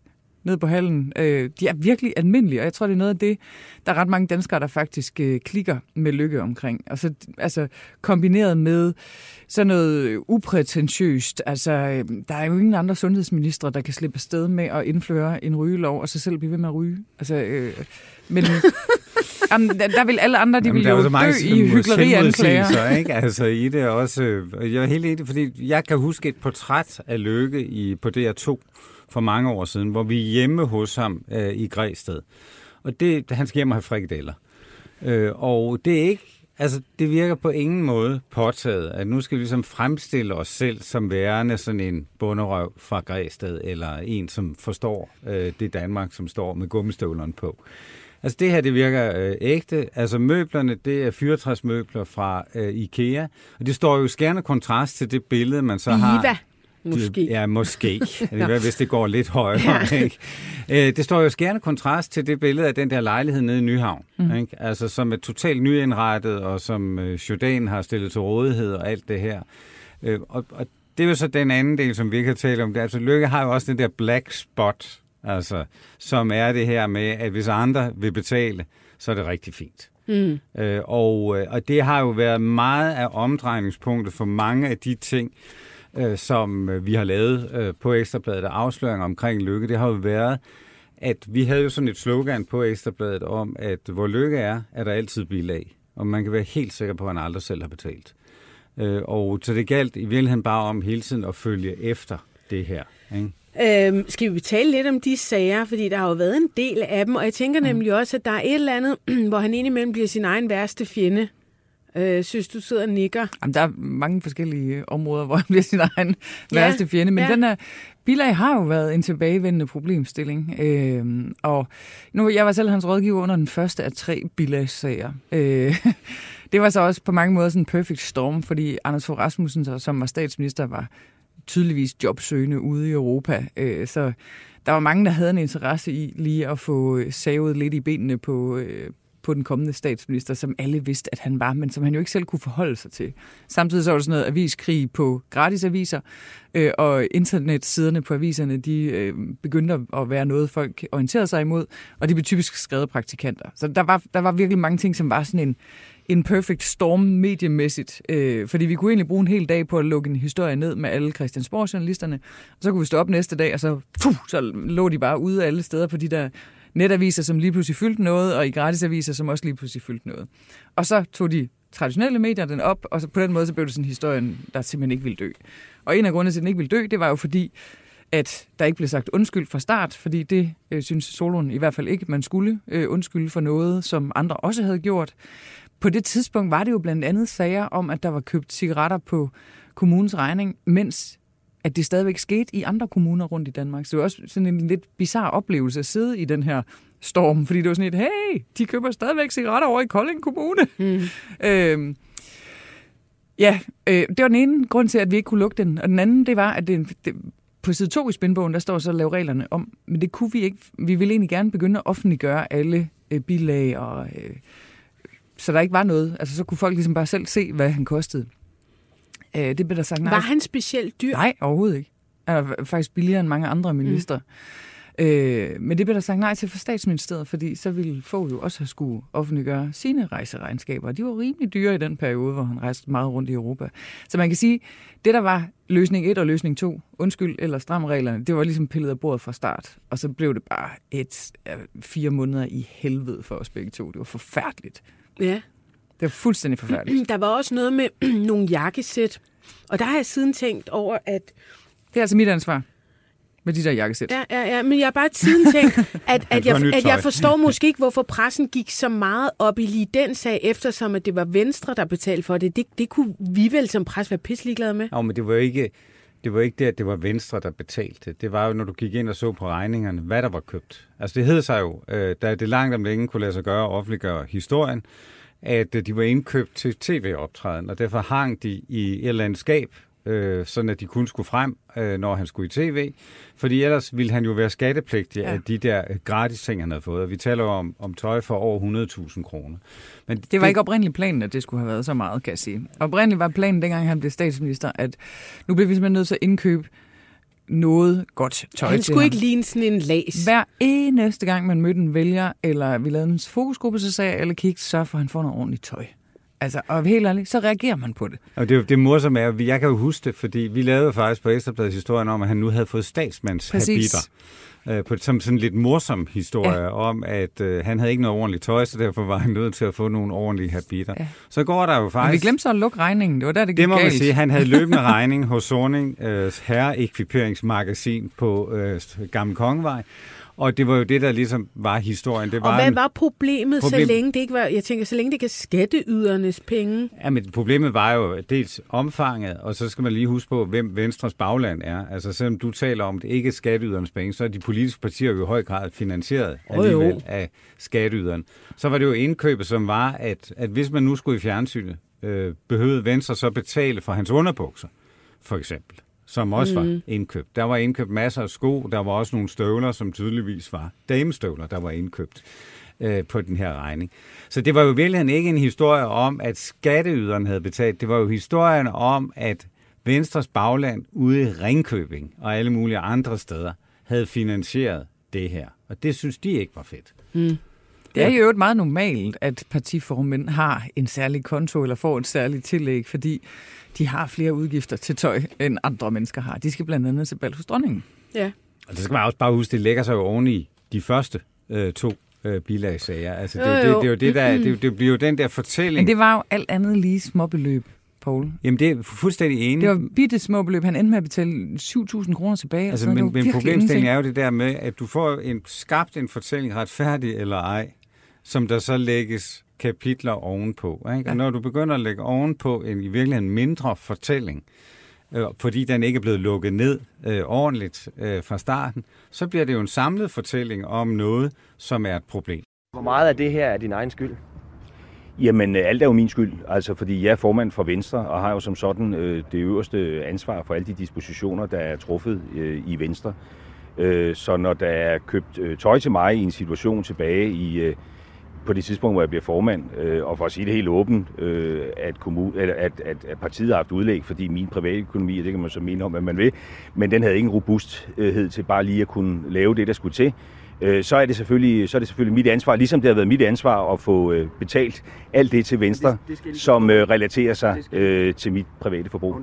ned på hallen, øh, de er virkelig almindelige, og jeg tror, det er noget af det, der er ret mange danskere, der faktisk øh, klikker med lykke omkring. Og så, altså kombineret med sådan noget uprætentiøst. Altså, øh, der er jo ingen andre sundhedsministre, der kan slippe afsted med at indføre en rygelov, og så selv blive ved med at ryge. Altså, øh, men Jamen, der vil alle andre, de Jamen, vil jo dø i hyggelerianklager. ikke? Altså i det også. Øh, jeg er helt enig, fordi jeg kan huske et portræt af Lykke i, på DR2 for mange år siden, hvor vi er hjemme hos ham øh, i Græsted. Og det, han skal hjem og have frikadeller. Øh, og det er ikke, altså det virker på ingen måde påtaget, at nu skal vi ligesom fremstille os selv som værende sådan en bunderøv fra Græsted, eller en, som forstår øh, det Danmark, som står med gummistøvlerne på. Altså det her, det virker øh, ægte. Altså møblerne, det er fyrtræsmøbler fra øh, IKEA. Og det står jo skærende kontrast til det billede, man så har. Måske. Ja, måske. det hvis det går lidt højere. Ja. Ikke? Øh, det står jo skærende kontrast til det billede af den der lejlighed nede i Nyhavn. Mm. Ikke? Altså, som er totalt nyindrettet, og som øh, Jordan har stillet til rådighed og alt det her. Øh, og, og det er jo så den anden del, som vi kan tale om. Det. Altså, Lykke har jo også den der black spot, altså, som er det her med, at hvis andre vil betale, så er det rigtig fint. Mm. Øh, og, og det har jo været meget af omdrejningspunktet for mange af de ting, øh, som øh, vi har lavet øh, på Ekstrabladet af afsløringer omkring lykke, det har jo været, at vi havde jo sådan et slogan på Ekstrabladet om, at hvor lykke er, er der altid bilag. Og man kan være helt sikker på, at han aldrig selv har betalt. Øh, og så det galt i virkeligheden bare om hele tiden at følge efter det her. Ikke? Øhm, skal vi tale lidt om de sager, fordi der har jo været en del af dem, og jeg tænker mm. nemlig også, at der er et eller andet, hvor han indimellem bliver sin egen værste fjende. Øh, synes du sidder og nikker? Jamen, der er mange forskellige områder, hvor han bliver sin egen ja. værste fjende, men ja. den her bilag har jo været en tilbagevendende problemstilling. Øh, og nu, jeg var selv hans rådgiver under den første af tre bilagssager. Øh, det var så også på mange måder sådan en perfect storm, fordi Anders Fogh Rasmussen, som var statsminister, var tydeligvis jobsøgende ude i Europa. Øh, så der var mange, der havde en interesse i lige at få savet lidt i benene på, øh, på den kommende statsminister, som alle vidste, at han var, men som han jo ikke selv kunne forholde sig til. Samtidig så var der sådan noget aviskrig på gratisaviser, øh, og internetsiderne på aviserne, de øh, begyndte at være noget, folk orienterede sig imod, og de blev typisk skrevet praktikanter. Så der var, der var virkelig mange ting, som var sådan en, en perfect storm mediemæssigt, øh, fordi vi kunne egentlig bruge en hel dag på at lukke en historie ned med alle Christiansborg-journalisterne, og så kunne vi stå op næste dag, og så, puh, så lå de bare ude alle steder på de der netaviser, som lige pludselig fyldte noget, og i gratisaviser, som også lige pludselig fyldte noget. Og så tog de traditionelle medier den op, og så på den måde så blev det sådan en historie, der simpelthen ikke ville dø. Og en af grundene til, at den ikke ville dø, det var jo fordi, at der ikke blev sagt undskyld fra start, fordi det øh, synes Solon i hvert fald ikke, man skulle øh, undskylde for noget, som andre også havde gjort. På det tidspunkt var det jo blandt andet sager om, at der var købt cigaretter på kommunens regning, mens at det stadigvæk skete i andre kommuner rundt i Danmark. Så det var også sådan en lidt bizarre oplevelse at sidde i den her storm, fordi det var sådan et, hey, de køber stadigvæk cigaretter over i Kolding Kommune. Mm. øhm, ja, øh, det var den ene grund til, at vi ikke kunne lukke den. Og den anden, det var, at det, det, på side 2 i spændbogen, der står så at lave reglerne om, men det kunne vi ikke. Vi ville egentlig gerne begynde at offentliggøre alle øh, bilag, og, øh, så der ikke var noget. Altså, så kunne folk ligesom bare selv se, hvad han kostede. Øh, det blev der sagt nej. Var han specielt dyr? Nej, overhovedet ikke. Han er faktisk billigere end mange andre minister. Mm. Øh, men det blev der sagt nej til for statsministeriet, fordi så ville få jo også have skulle offentliggøre sine rejseregnskaber. De var rimelig dyre i den periode, hvor han rejste meget rundt i Europa. Så man kan sige, det der var løsning 1 og løsning 2, undskyld eller stramreglerne, det var ligesom pillet af bordet fra start. Og så blev det bare et fire måneder i helvede for os begge to. Det var forfærdeligt. Ja. Det var fuldstændig forfærdeligt. Der var også noget med nogle jakkesæt, og der har jeg siden tænkt over, at... Det er altså mit ansvar med de der jakkesæt. Ja, ja, ja, men jeg har bare tiden tænkt, at, at, jeg, at jeg forstår måske ikke, hvorfor pressen gik så meget op i lige den sag, eftersom at det var Venstre, der betalte for det. Det, det kunne vi vel som pres være pisseligeglade med. Ja, men det var ikke... Det var ikke det, at det var Venstre, der betalte. Det var jo, når du gik ind og så på regningerne, hvad der var købt. Altså det hed sig jo, øh, da det langt om længe kunne lade sig gøre og offentliggøre historien, at øh, de var indkøbt til tv-optræden, og derfor hang de i et eller andet skab, øh, sådan at de kun skulle frem, øh, når han skulle i tv. Fordi ellers ville han jo være skattepligtig ja. af de der øh, gratis ting, han havde fået. Og vi taler om, om tøj for over 100.000 kroner. Men det var det, ikke oprindeligt planen, at det skulle have været så meget, kan jeg sige. Oprindeligt var planen, dengang han blev statsminister, at nu bliver vi simpelthen nødt til at indkøbe noget godt tøj Han skulle ikke ligne sådan en las. Hver eneste gang, man mødte en vælger, eller vi lavede en fokusgruppe, så sagde jeg, eller kigge, så for han får noget ordentligt tøj. Altså, og helt ærligt, så reagerer man på det. Og det, det morsomme er, jeg kan jo huske det, fordi vi lavede faktisk på Ekstrabladets historien om, at han nu havde fået statsmandshabiter. Øh, på, som sådan lidt morsom historie ja. om, at øh, han havde ikke noget ordentligt tøj, så derfor var han nødt til at få nogle ordentlige habiter. Ja. Så går der jo faktisk... Men vi glemte så at lukke regningen. Det var der, det gik Det må galt. man sige. Han havde løbende regning hos Sorning øh, herreekviperingsmagasin på øh, Gamle Kongevej. Og det var jo det, der ligesom var historien. Det var og hvad en, var problemet, problem... så længe det ikke var, jeg tænker, så længe det ikke er skatteydernes penge? Ja, men problemet var jo dels omfanget, og så skal man lige huske på, hvem Venstres bagland er. Altså selvom du taler om, det ikke er skatteydernes penge, så er de politiske partier jo i høj grad finansieret oh, alligevel jo. af skatteyderen. Så var det jo indkøbet, som var, at, at hvis man nu skulle i fjernsynet, øh, behøvede Venstre så betale for hans underbukser, for eksempel som også mm. var indkøbt. Der var indkøbt masser af sko, der var også nogle støvler, som tydeligvis var damestøvler, der var indkøbt øh, på den her regning. Så det var jo virkelig ikke en historie om, at skatteyderen havde betalt. Det var jo historien om, at Venstres bagland ude i Ringkøbing og alle mulige andre steder havde finansieret det her. Og det synes de ikke var fedt. Mm. Det er jo meget normalt, at partiformænd har en særlig konto eller får et særligt tillæg, fordi de har flere udgifter til tøj, end andre mennesker har. De skal blandt andet til bal hos dronningen. Ja. Og det skal man også bare huske, det lægger sig jo oven i de første øh, to øh, bilagsager. Altså, det, jo, jo. Det, det, er jo det, der, det, det bliver jo den der fortælling. Men det var jo alt andet lige småbeløb. Paul. Jamen, det er fuldstændig enig. Det var bitte små beløb. Han endte med at betale 7.000 kroner tilbage. Altså, men, men problemstillingen er jo det der med, at du får en, skabt en fortælling retfærdig eller ej, som der så lægges kapitler ovenpå. Ikke? Og når du begynder at lægge ovenpå en i virkeligheden mindre fortælling, øh, fordi den ikke er blevet lukket ned øh, ordentligt øh, fra starten, så bliver det jo en samlet fortælling om noget, som er et problem. Hvor meget af det her er din egen skyld? Jamen, øh, alt er jo min skyld, altså fordi jeg er formand for Venstre, og har jo som sådan øh, det øverste ansvar for alle de dispositioner, der er truffet øh, i Venstre. Øh, så når der er købt øh, tøj til mig i en situation tilbage i... Øh, på det tidspunkt, hvor jeg bliver formand, øh, og for at sige det helt åbent, øh, at, kommun, at, at, at, at partiet har haft udlæg, fordi min private økonomi, det kan man så mene om, hvad man vil, men den havde ingen robusthed til bare lige at kunne lave det, der skulle til øh, så, er det selvfølgelig, så er det selvfølgelig mit ansvar, ligesom det har været mit ansvar at få øh, betalt alt det til Venstre, det, det som øh, relaterer sig øh, til mit private forbrug.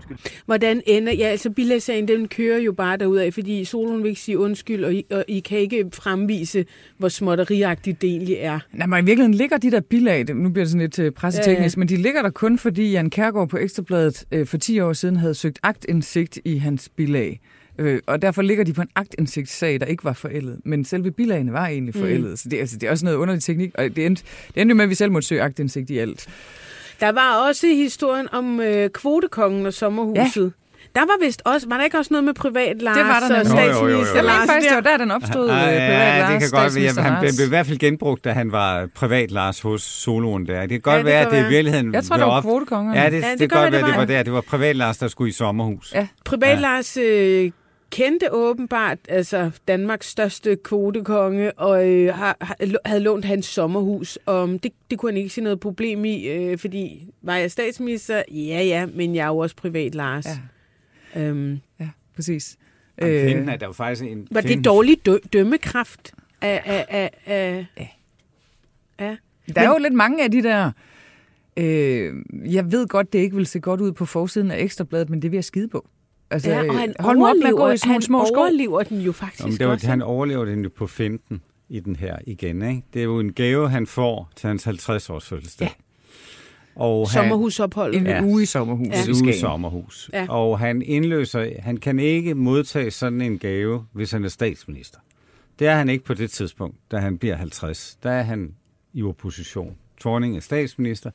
Hvordan ender... Ja, altså bilagssagen, den kører jo bare derudad, fordi Solon vil ikke sige undskyld, og I, og I kan ikke fremvise, hvor småtteriagtigt det egentlig er. Nej, men i virkeligheden ligger de der bilag, nu bliver det sådan lidt øh, presseteknisk, ja, ja. men de ligger der kun, fordi Jan Kærgaard på Ekstrabladet øh, for 10 år siden havde søgt agtindsigt i hans bilag. Øh, og derfor ligger de på en agtindsigtssag, der ikke var forældet. Men selve bilagene var egentlig forældet. Mm. Så det, altså, det er også noget underlig teknik. Og det endte, det endte med, at vi selv måtte søge agtindsigt i alt. Der var også historien om øh, kvotekongen og sommerhuset. Ja. Der var vist også, var der ikke også noget med privat Lars Det var der og statsminister Jo, jo, jo, jo. Jeg Lars? mener faktisk, det var der, den opstod. Ja, øh, privat ja, Lars, det kan godt være. Han Lars. blev i hvert fald genbrugt, da han var privat Lars hos soloen der. Det kan godt Ja, det være, at det i virkeligheden... Jeg tror, det blev var kvotekongerne. Ja, det, Ja, ja, det det, kan godt være, det var. der. Det var privat Lars, der skulle i sommerhus. Ja. Privat Ja. Lars øh, kendte åbenbart altså Danmarks største kvotekonge, og øh, har, havde lånt hans sommerhus. Og det, det kunne han ikke se noget problem i, øh, fordi var jeg statsminister? Ja, ja, men jeg er jo også privat Lars. Ja. Øhm, Ja, præcis. Øh, Øh, er der jo faktisk en... var det dårlig dø- dømmekraft? Af, af, af, af, Ja. ja. Der er jo lidt mange af de der... Øh, jeg ved godt, det ikke vil se godt ud på forsiden af Ekstrabladet, men det vil jeg skide på. Altså, ja, og han hold nu op med at gå i han små sko. overlever den jo faktisk Jamen, det var, også. han overlever den jo på finten i den her igen. Ikke? Det er jo en gave, han får til hans 50-års fødselsdag. Ja. Og han, Sommerhusopholdet. En Ja. uge i sommerhus Ja. i et uge Skagen. sommerhus. Ja. Og han indløser, han kan ikke modtage sådan en gave, hvis han er statsminister. Det er han ikke på det tidspunkt, da han bliver 50. Der er han i opposition. Torning er statsminister.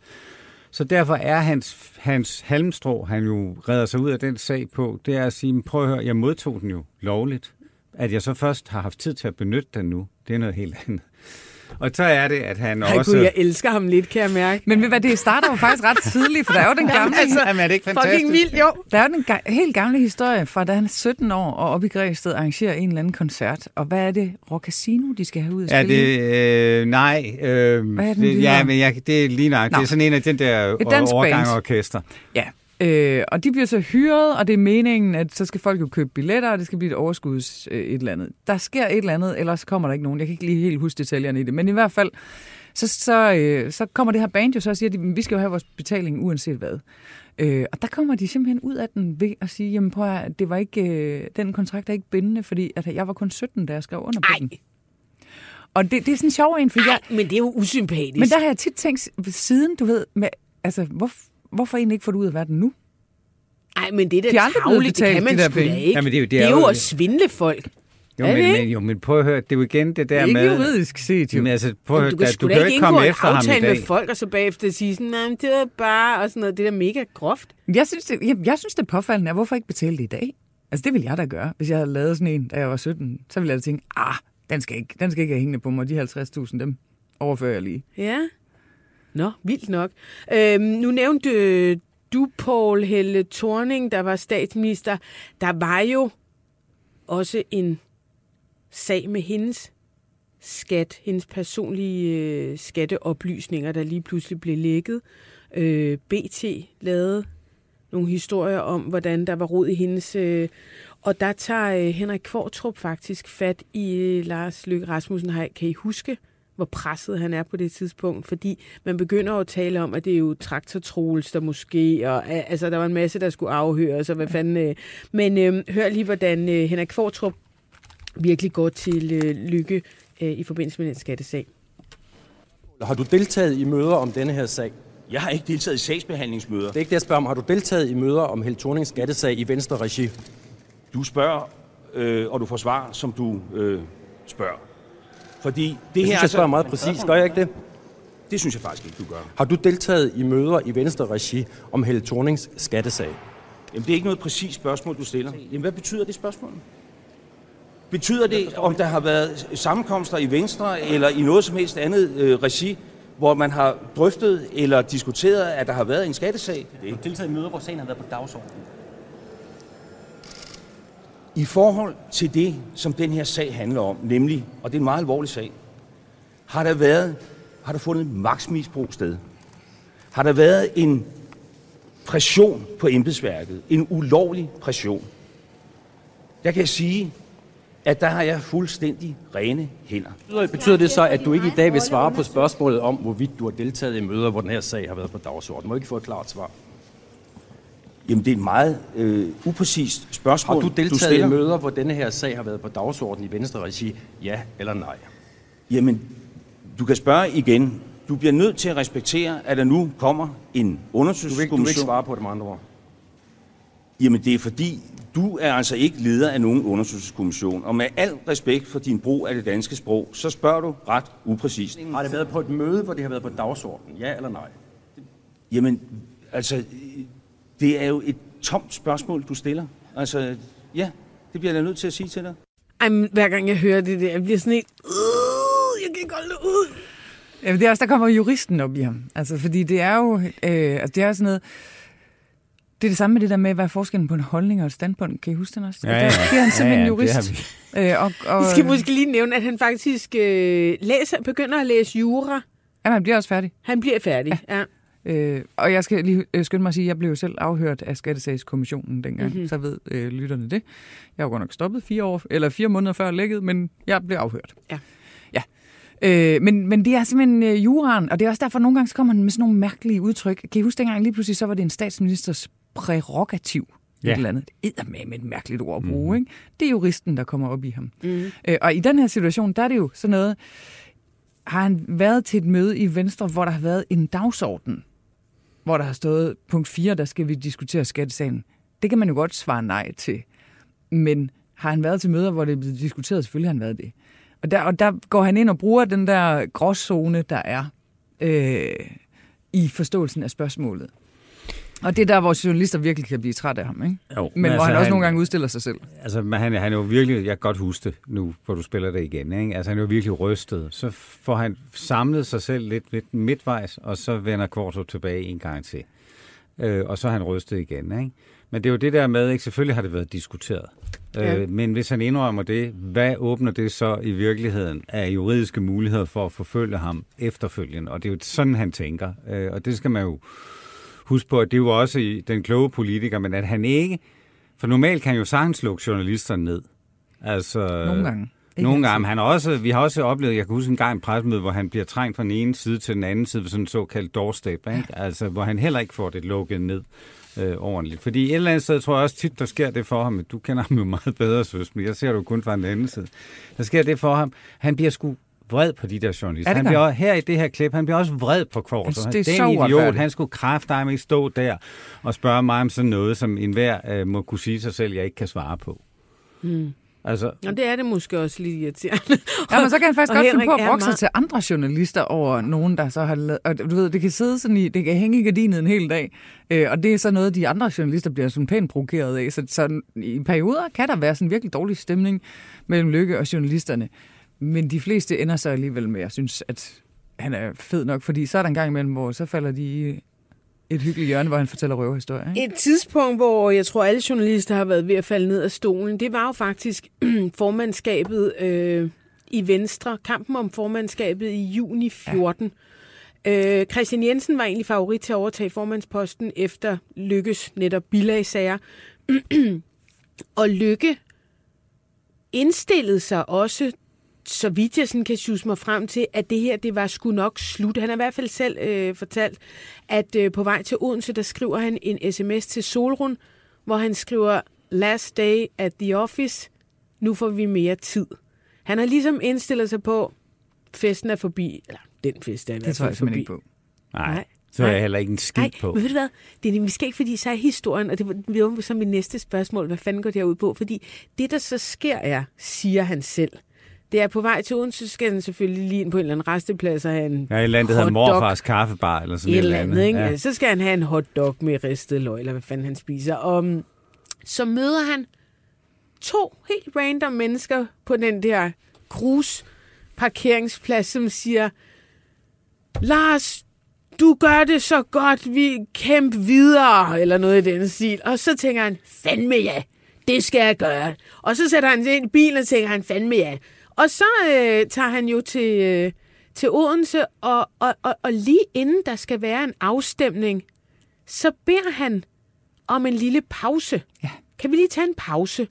Så derfor er hans, hans halmstrå, han jo redder sig ud af den sag på, det er at sige, prøv at høre, jeg modtog den jo lovligt. At jeg så først har haft tid til at benytte den nu, det er noget helt andet. Og så er det, at han Ej, også... gud, jeg elsker ham lidt, kan jeg mærke. Men ved hvad, det starter jo faktisk ret tidligt, for der er jo den gamle, altså, Jamen, er det ikke fantastisk? Fucking vildt, jo. der er jo den ga- helt gamle historie fra, da han er 17 år og oppe i Græsted arrangerer en eller anden koncert. Og hvad er det? Rock de skal have ud at Ja, spille? det, øh, nej. Øh, Hvad er den, det, de ja, men jeg, det er lige nok. Nå. Det er sådan en af den der Et dansk overgang band. orkester. Ja, øh, og de bliver så hyret, og det er meningen, at så skal folk jo købe billetter, og det skal blive et overskuds øh, et eller andet. Der sker et eller andet, ellers kommer der ikke nogen. Jeg kan ikke lige helt huske detaljerne i det, men i hvert fald, så, så, øh, så kommer det her band jo så og siger, at vi skal jo have vores betaling uanset hvad. Øh, og der kommer de simpelthen ud af den ved at sige, jamen prøv at, det var ikke, øh, den kontrakt er ikke bindende, fordi at jeg var kun 17, da jeg skrev under på Ej. den. Og det, det er sådan en sjov en, for jeg, Ej, men det er jo usympatisk. men der har jeg tit tænkt siden, du ved, med, altså, hvor, hvorfor egentlig ikke få det ud af verden nu? Ej, men det er da De er tavligt, det kan man de der sgu da ikke. Jamen, det er jo- det er jo at svindle folk. Jo, Er men, det men, jo, men prøv at høre, det er jo igen det der Ikke med... juridisk set, jo. Men altså, prøv at høre, du kan da- du kan ikke ikke indgå komme en efter ham i dag. med folk, og så bagefter sige sådan, nej, det er bare, og sådan noget. Det er da mega groft. Jeg synes, det, jeg, jeg synes, det er påfaldende. Hvorfor ikke betale det i dag? Altså, det ville jeg da gøre. Hvis jeg havde lavet sådan en, da jeg var 17, så ville jeg da tænke, ah, den skal ikke, den skal ikke have hængende på mig. De 50.000, dem overfører jeg lige. Ja. Nå, vildt nok. Øhm, nu nævnte øh, du, Paul Helle Thorning, der var statsminister. Der var jo også en sag med hendes skat, hendes personlige øh, skatteoplysninger, der lige pludselig blev lækket. Øh, BT lavede nogle historier om, hvordan der var rod i hendes... Øh, og der tager øh, Henrik Kvartrup faktisk fat i øh, Lars Løkke Rasmussen. Har- Kan I huske, hvor presset han er på det tidspunkt? Fordi man begynder jo at tale om, at det er jo traktortrols, der måske... Og, altså, der var en masse, der skulle afhøres, og hvad fanden... Øh. Men øh, hør lige, hvordan øh, Henrik Kvartrup virkelig går til øh, Lykke øh, i forbindelse med den skattesag. Har du deltaget i møder om denne her sag? Jeg har ikke deltaget i sagsbehandlingsmøder. Det er ikke det, jeg spørger om. Har du deltaget i møder om Held Thornings skattesag i Venstre regi? Du spørger, øh, og du får svar, som du øh, spørger. Fordi det Jeg her... synes, jeg spørger meget præcis. Gør jeg ikke det? Det synes jeg faktisk ikke, du gør. Har du deltaget i møder i Venstre regi om Held Thornings skattesag? Jamen, det er ikke noget præcist spørgsmål, du stiller. Jamen, hvad betyder det spørgsmål? Betyder det, om der har været sammenkomster i Venstre eller i noget som helst andet øh, regi, hvor man har drøftet eller diskuteret, at der har været en skattesag? Har du deltaget i møder, hvor sagen har været på dagsordenen? I forhold til det, som den her sag handler om, nemlig, og det er en meget alvorlig sag, har der været, har der fundet magtsmisbrug sted? Har der været en pression på embedsværket? En ulovlig pression? Der kan jeg sige, at der har jeg fuldstændig rene hænder. Betyder- Betyder det så, at du ikke i dag vil svare på spørgsmålet om, hvorvidt du har deltaget i møder, hvor den her sag har været på dagsordenen? Må ikke få et klart svar? Jamen, det er et meget øh, upræcist spørgsmål, Har du deltaget stiller. i møder, hvor denne her sag har været på dagsordenen i Venstre regi? Ja eller nej? Jamen, du kan spørge igen. Du bliver nødt til at respektere, at der nu kommer en Du vil, ikke, undersøgelseskommission. du vil ikke svare på det med andre ord. Jamen, det er fordi, du er altså ikke leder af nogen undersøgelseskommission. Og med al respekt for din brug af det danske sprog, så spørger du ret upræcist. Har det været på et møde, hvor det har været på dagsordenen? Ja eller nej? Jamen, altså, det er jo et tomt spørgsmål, du stiller. Altså, ja, det bliver jeg nødt til at sige til dig. Ej, men hver gang jeg hører det der, jeg bliver sådan helt... Øh, jeg kan ikke holde det ud. Ja, det er også, der kommer juristen op i ham. Altså, fordi det er jo, øh, altså, det er sådan noget, det er det samme med det der med, hvad er forskellen på en holdning og et standpunkt. Kan I huske den også? Ja, ja. Der bliver han simpelthen Ja, ja, jurist. det Øh, og, og, Vi skal måske lige nævne, at han faktisk øh, læser, begynder at læse jura. Ja, han bliver også færdig. Han bliver færdig, ja. ja. Øh, og jeg skal lige øh, skynde mig at sige, at jeg blev jo selv afhørt af Skattesagskommissionen dengang, Mhm. mm-hmm. så ved øh, lytterne det. Jeg var godt nok stoppet fire, år, eller fire måneder før lægget, men jeg blev afhørt. Ja. Ja. Øh, men, men det er simpelthen øh, juraen, og det er også derfor, at nogle gange så kommer han med sådan nogle mærkelige udtryk. Kan I huske dengang lige pludselig, så var det en statsministers prerogativ? Ja. Et eller andet. Det er med et mærkeligt ord at bruge, mm. ikke? Det er juristen, der kommer op i ham. Mm. Øh, og i den her situation, der er det jo sådan noget, har han været til et møde i Venstre, hvor der har været en dagsorden, hvor der har stået punkt 4, der skal vi diskutere skattesagen. Det kan man jo godt svare nej til. Men har han været til møder, hvor det er blevet diskuteret? Selvfølgelig har han været det. Og der, og der går han ind og bruger den der gråzone, der er øh, i forståelsen af spørgsmålet. Og det er der, hvor journalister virkelig kan blive træt af ham, ikke? Jo, men, men hvor altså, han også han- nogle gange udstiller sig selv. Altså, men han, han er jo virkelig, jeg kan godt huske det nu, hvor du spiller det igen, ikke? Altså, han er jo virkelig rystet. Så får han samlet sig selv lidt, lidt midtvejs, og så vender Kvartrup tilbage en gang til. Øh, og så er han rystet igen, ikke? Men det er jo det der med, ikke? Selvfølgelig har det været diskuteret. Ja. Øh, men hvis han indrømmer det, hvad åbner det så i virkeligheden af juridiske muligheder for at forfølge ham efterfølgende? Og det er jo sådan, han tænker. Øh, og det skal man jo huske på, at det jo også i den kloge politiker, men at han ikke... For normalt kan han jo sagtens lukke journalisterne ned. Altså, Nogle gange. Ikke Nogle gange. Han har også, vi har også oplevet, jeg kan huske en gang en pressemøde, hvor han bliver trængt fra den ene side til den anden side ved sådan en såkaldt doorstep, ikke? Altså, hvor han heller ikke får det lukket ned øh, ordentligt. Fordi et eller andet sted tror jeg også tit, der sker det for ham, at du kender ham jo meget bedre, søs, men jeg ser det jo kun fra den anden side. Der sker det for ham, han bliver sgu vred på de der journalister. Han bliver, her i det her klip, han bliver også vred på synes, Han det er Den så idiot, uretfærdigt. han skulle kraftedeme ikke stå der og spørge mig om sådan noget, som enhver øh, må kunne sige sig selv, jeg ikke kan svare på. Mm. Altså, Og det er det måske også lidt irriterende. Ja, men så kan han faktisk Og godt finde Henrik på at brokke sig meget- til andre journalister over nogen, der så har lavet... Og du ved, det kan sidde sådan i... Det kan hænge i gardinet en hel dag. Øh, og det er så noget, de andre journalister bliver sådan pænt provokeret af. Så, så i perioder kan der være sådan en virkelig dårlig stemning mellem Lykke og journalisterne. Men de fleste ender så alligevel med, at synes, at han er fed nok. Fordi så er der en gang imellem, hvor så falder de i et hyggeligt hjørne, hvor han fortæller røverhistorier. Ikke? Et tidspunkt, hvor jeg tror, alle journalister har været ved at falde ned af stolen, det var jo faktisk formandskabet øh, i Venstre, kampen om formandskabet i juni 14. Ja. Øh, Christian Jensen var egentlig favorit til at overtage formandsposten efter Lykkes netop bilagsager. og Lykke indstillede sig også, så vidt jeg sådan kan sjuse mig frem til, at det her, det var sgu nok slut. Han har i hvert fald selv øh, fortalt, at øh, på vej til Odense, der skriver han en sms til Solrun, hvor han skriver, last day at the office, nu får vi mere tid. Han har ligesom indstillet sig på, festen er forbi, eller den fest er i Det hvert tror fald jeg simpelthen forbi. ikke på. nej, Nej. så er jeg heller ikke en skid Nej, på. men ved du hvad? Det er nemlig skægt, fordi så er historien, og det det var så mit næste spørgsmål, hvad fanden går det her ud på? Fordi det, der så sker er, siger han selv, det er på vej til Odense, så skal han selvfølgelig lige ind på en eller anden resteplads og have en Ja, et eller andet, der hedder morfars kaffebar, eller sådan et eller andet, ikke? Ja. Så skal han have en hotdog med ristet løg, eller hvad fanden han spiser. Og mm, så møder han to helt random mennesker på den der grus parkeringsplads, som siger, Lars, du gør det så godt, vi kæmpe videre, eller noget i den stil. Og så tænker han, fandme ja, det skal jeg gøre. Og så sætter han sig ind i bilen og tænker han, fandme ja. Og så øh, tager han jo til, øh, til Odense, og, og, og, og lige inden der skal være en afstemning, så beder han om en lille pause. Ja. Kan vi lige tage en pause?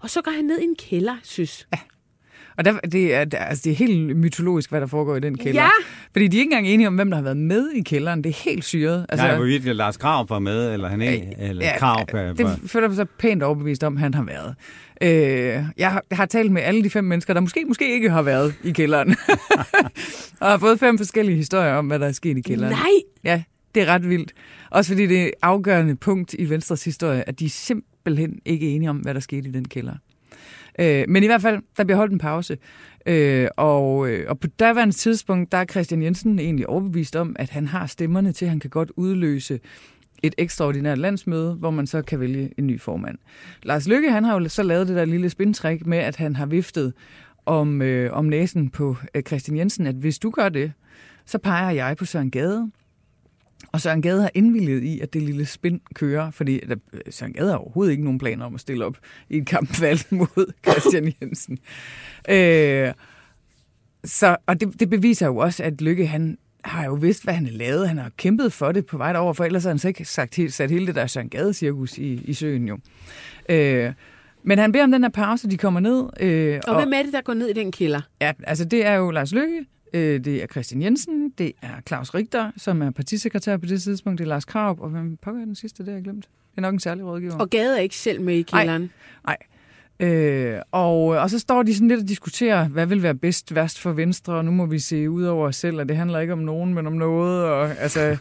Og så går han ned i en kælder, synes. Ja. Og der, det, er, altså, det er helt mytologisk, hvad der foregår i den kælder. Ja. Fordi de er ikke engang enige om, hvem der har været med i kælderen. Det er helt syret. Altså, Nej, hvorvidt Lars Krav var med, eller han ikke, eller ja, Krav var... det føler jeg mig så pænt overbevist om, han har været. Øh, jeg, har, jeg har talt med alle de fem mennesker, der måske, måske ikke har været i kælderen. og har fået fem forskellige historier om, hvad der er sket i kælderen. Nej! Ja, det er ret vildt. Også fordi det er et afgørende punkt i Venstres historie, at de er simpelthen ikke enige om, hvad der skete i den kælder. Øh, men i hvert fald, der bliver holdt en pause. Øh, og, øh, og på daværende tidspunkt, der er Christian Jensen egentlig overbevist om, at han har stemmerne til, at han kan godt udløse et ekstraordinært landsmøde, hvor man så kan vælge en ny formand. Lars Lykke, han har jo så lavet det der lille spindtræk med, at han har viftet om, øh, om næsen på øh, Christian Jensen, at hvis du gør det, så peger jeg på Søren Gade. Og Søren Gade har indvilliget i, at det lille spind kører, fordi der, Søren Gade har overhovedet ikke nogen planer om at stille op i et kampvalg mod Christian Jensen. Øh, så, og det, det beviser jo også, at Lykke han har jo vidst, hvad han har lavet. Han har kæmpet for det på vej over, for ellers har han så ikke sagt, sat hele det der Søren Gade-cirkus i, i søen jo. Øh, men han beder om den her pause, de kommer ned. Øh, og, og hvem er det, der går ned i den kælder? Ja, altså det er jo Lars Lykke, øh, det er Christian Jensen, det er Claus Richter, som er partisekretær på det tidspunkt, det er Lars Kraup, og hvem pågår den sidste, det har jeg glemt. Det er nok en særlig rådgiver. Og Gade er ikke selv med i kælderen? Nej, nej. Øh, og, og så står de sådan lidt og diskuterer, hvad vil være bedst, værst for Venstre, og nu må vi se ud over os selv, og det handler ikke om nogen, men om noget, og altså,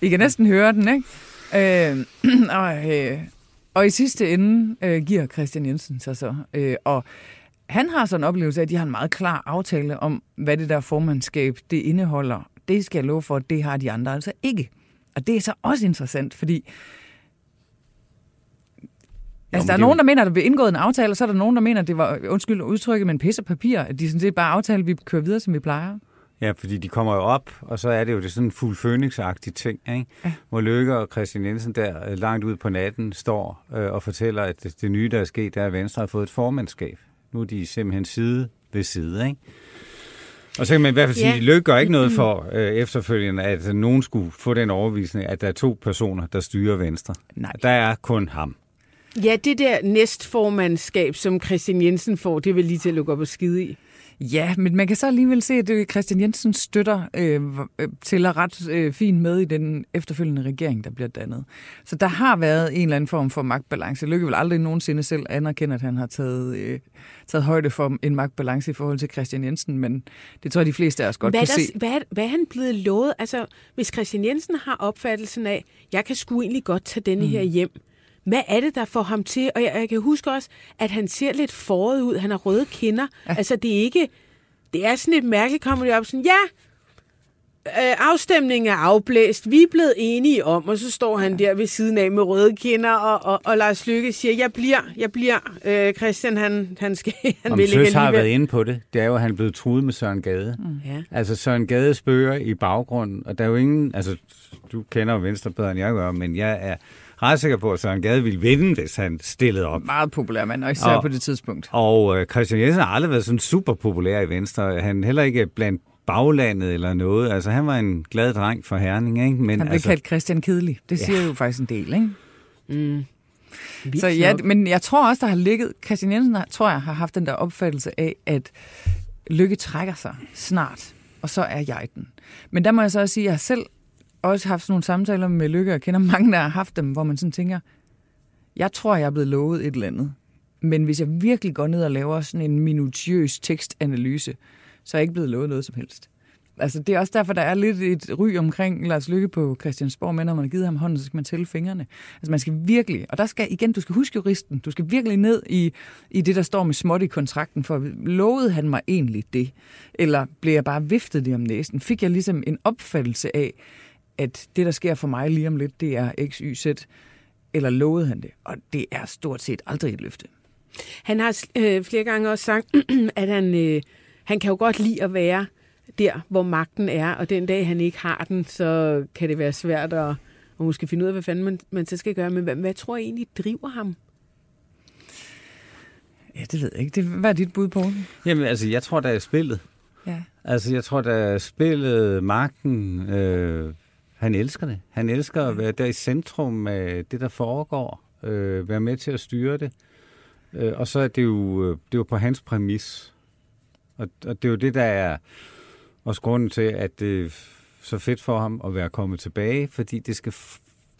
I kan næsten høre den, ikke? Øh, og, øh, og i sidste ende øh, giver Christian Jensen sig så, øh, og han har sådan en oplevelse af, at de har en meget klar aftale om, hvad det der formandskab det indeholder. Det skal jeg love for, at det har de andre altså ikke. Og det er så også interessant, fordi Altså, der er nogen, der mener, at der blev indgået en aftale, og så er der nogen, der mener, at det var, undskyld udtrykket, men pisse papir, at de sådan set bare aftale, at vi kører videre, som vi plejer. Ja, fordi de kommer jo op, og så er det jo det sådan en fuld phoenix ting, ikke? Ja. hvor Løkke og Christian Jensen der øh, langt ud på natten står øh, og fortæller, at det, det nye, der er sket, er, at Venstre har fået et formandskab. Nu er de simpelthen side ved side. Ikke? Og så kan man i hvert fald sige, ja. at Løkke gør ikke noget for øh, efterfølgende, at nogen skulle få den overvisning, at der er to personer, der styrer Venstre. Nej. Der er kun ham. Ja, det der næstformandskab, som Christian Jensen får, det vil lige til at lukke op og skide i. Ja, men man kan så alligevel se, at Christian Jensen støtter øh, øh, tæller ret øh, fint med i den efterfølgende regering, der bliver dannet. Så der har været en eller anden form for magtbalance. Lykke vil aldrig nogensinde selv anerkende, at han har taget, øh, taget højde for en magtbalance i forhold til Christian Jensen, men det tror jeg, de fleste af os godt hvad kan der, se. Hvad, hvad er han blevet lovet? Altså, hvis Christian Jensen har opfattelsen af, jeg kan sgu egentlig godt tage denne mm. her hjem, hvad er det, der får ham til? Og jeg, jeg kan huske også, at han ser lidt foråret ud. Han har røde kinder. Ja. Altså, det er ikke... Det er sådan et mærkeligt, kommer det op sådan, ja, øh, afstemningen er afblæst, vi er blevet enige om, og så står han der ved siden af med røde kinder, og, og, og Lars Lykke siger, jeg bliver, jeg bliver. Øh, Christian, han, han skal, han Om vil ikke har været inde på det, det er jo, at han er blevet truet med Søren Gade. Mm. Ja. Altså Søren Gade spørger i baggrunden, og der er jo ingen, altså du kender jo Venstre bedre end jeg gør, men jeg er ret sikker på, at Søren Gade ville vinde, hvis han stillede op. Meget populær mand, og især og, på det tidspunkt. Og øh, Christian Jensen har aldrig været sådan super populær i Venstre. Han heller ikke blandt baglandet eller noget. Altså, han var en glad dreng for Herning, ikke? Men, han blev altså, kaldt Christian Kedelig. Det siger ja. jo faktisk en del, ikke? Mm. Så ja, men jeg tror også, der har ligget... Christian Jensen, tror jeg, har haft den der opfattelse af, at Lykke trækker sig snart, og så er jeg den. Men der må jeg så også sige, at jeg har selv også haft sådan nogle samtaler med Lykke, og kender mange, der har haft dem, hvor man sådan tænker, jeg tror, jeg er blevet lovet et eller andet. Men hvis jeg virkelig går ned og laver sådan en minutiøs tekstanalyse, så er jeg ikke blevet lovet noget som helst. Altså, det er også derfor, der er lidt et ry omkring Lars Lykke på Christiansborg, men når man har givet ham hånden, så skal man tælle fingrene. Altså, man skal virkelig, og der skal igen, du skal huske juristen, du skal virkelig ned i, i det, der står med småt i kontrakten, for lovede han mig egentlig det? Eller blev jeg bare viftet det om næsen? Fik jeg ligesom en opfattelse af, at det, der sker for mig lige om lidt, det er X, Y, Z, eller lovede han det? Og det er stort set aldrig et løfte. Han har øh, flere gange også sagt, at han, øh, han kan jo godt lide at være der, hvor magten er, og den dag, han ikke har den, så kan det være svært at, at måske finde ud af, hvad fanden man, man så skal gøre. Men hvad, hvad tror jeg egentlig driver ham? Ja, det ved jeg ikke. Det, hvad er dit bud på? Jamen, altså, jeg tror, der er spillet. Ja. Altså, jeg tror, der er spillet magten, øh, han elsker det. Han elsker at være der i centrum af det, der foregår. Øh, være med til at styre det. Øh, og så er det jo, øh, det er jo på hans præmis. Og, og det er jo det, der er også grunden til, at det er så fedt for ham at være kommet tilbage, fordi det, skal,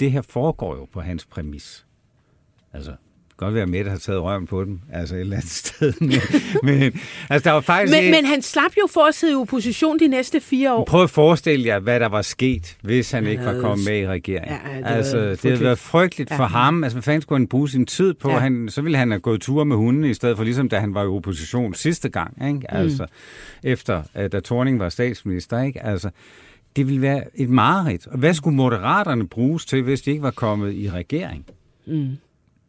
det her foregår jo på hans præmis. Altså, godt være med, at har taget røven på dem, altså et eller andet sted. Men, altså, der var faktisk men, men han slap jo for at sidde i opposition de næste fire år. Prøv at forestille jer, hvad der var sket, hvis han ikke var kommet med i regeringen. Ja, det altså, det havde været frygteligt ja. for ham. Altså, hvad fanden skulle han bruge sin tid på? Ja. Han, så ville han have gået tur med hunden, i stedet for ligesom da han var i opposition sidste gang. Ikke? Altså, mm. efter da Thorning var statsminister. Ikke? Altså, det ville være et mareridt. Og hvad skulle moderaterne bruges til, hvis de ikke var kommet i regering? Mm.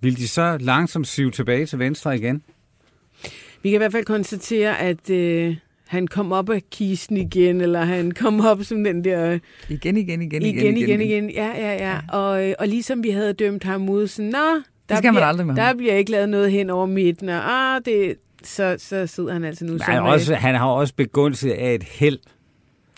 Vil de så langsomt sive tilbage til venstre igen? Vi kan i hvert fald konstatere, at øh, han kom op af kisten igen, eller han kom op som den der... Igen, igen, igen, igen, igen, igen. igen. Ja, ja, ja. Og, øh, og ligesom vi havde dømt ham ud, sådan, nå, der, skal man bliver, aldrig med der ham." bliver ikke lavet noget hen over midten, og ah, det, så, så sidder han altså nu Nej, som... også, han har også begunstiget af et held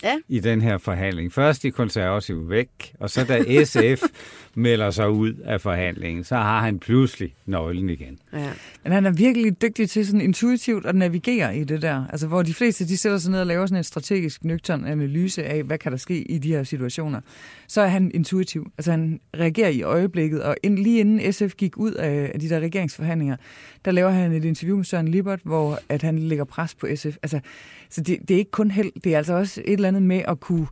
Ja. i den her forhandling. Først de konservative væk, og så da SF melder sig ud af forhandlingen, så har han pludselig nøglen igen. Ja. Men han er virkelig dygtig til sådan intuitivt at navigere i det der. Altså, hvor de fleste, de sætter sig ned og laver sådan en strategisk, nøgtern analyse af, hvad kan der ske i de her situationer. Så er han intuitiv. Altså, han reagerer i øjeblikket, og ind, lige inden SF gik ud af, de der regeringsforhandlinger, der laver han et interview med Søren Libert, hvor at han lægger pres på SF. Altså, så det, det er ikke kun held, det er altså også et eller andet med at kunne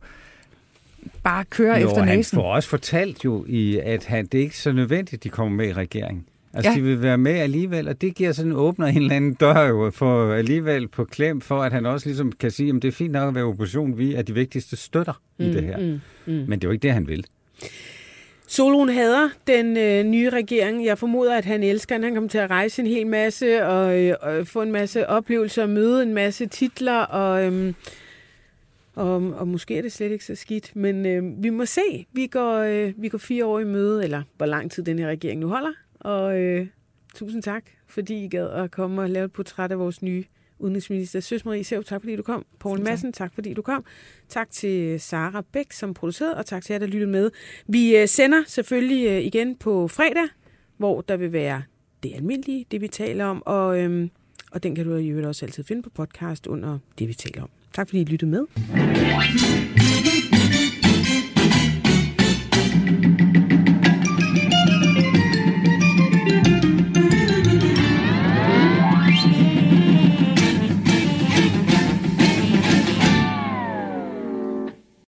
bare køre jo, efter han næsen. får også fortalt jo, i, at han, det er ikke så nødvendigt, at de kommer med i regeringen. Altså, ja. de vil være med alligevel, og det giver sådan åbner en eller anden dør jo for alligevel på klem, for at han også ligesom kan sige, at det er fint nok at være opposition, vi er de vigtigste støtter mm, i det her. mm, mm. Men det er jo ikke det, han vil. Solon hader den øh, nye regering. Jeg formoder, at han elsker den. Han kommer til at rejse en hel masse og, øh, og få en masse oplevelser, møde en masse titler, og, øh, og, og måske er det slet ikke så skidt. Men øh, vi må se. Vi går, øh, vi går fire år i møde, eller hvor lang tid den her regering nu holder. Og øh, tusind tak, fordi I gad at komme og lave et portræt af vores nye udenrigsminister. Søs Marie Sev, tak fordi du kom. Poul tak. Madsen, tak fordi du kom. Tak til Sara Bæk, som producerede, og tak til jer, der lyttede med. Vi øh, sender selvfølgelig øh, igen på fredag, hvor der vil være det almindelige, det vi taler om, og, øhm, og den kan du i øvrigt også altid finde på podcast under det, vi taler om. Tak fordi I lyttede med.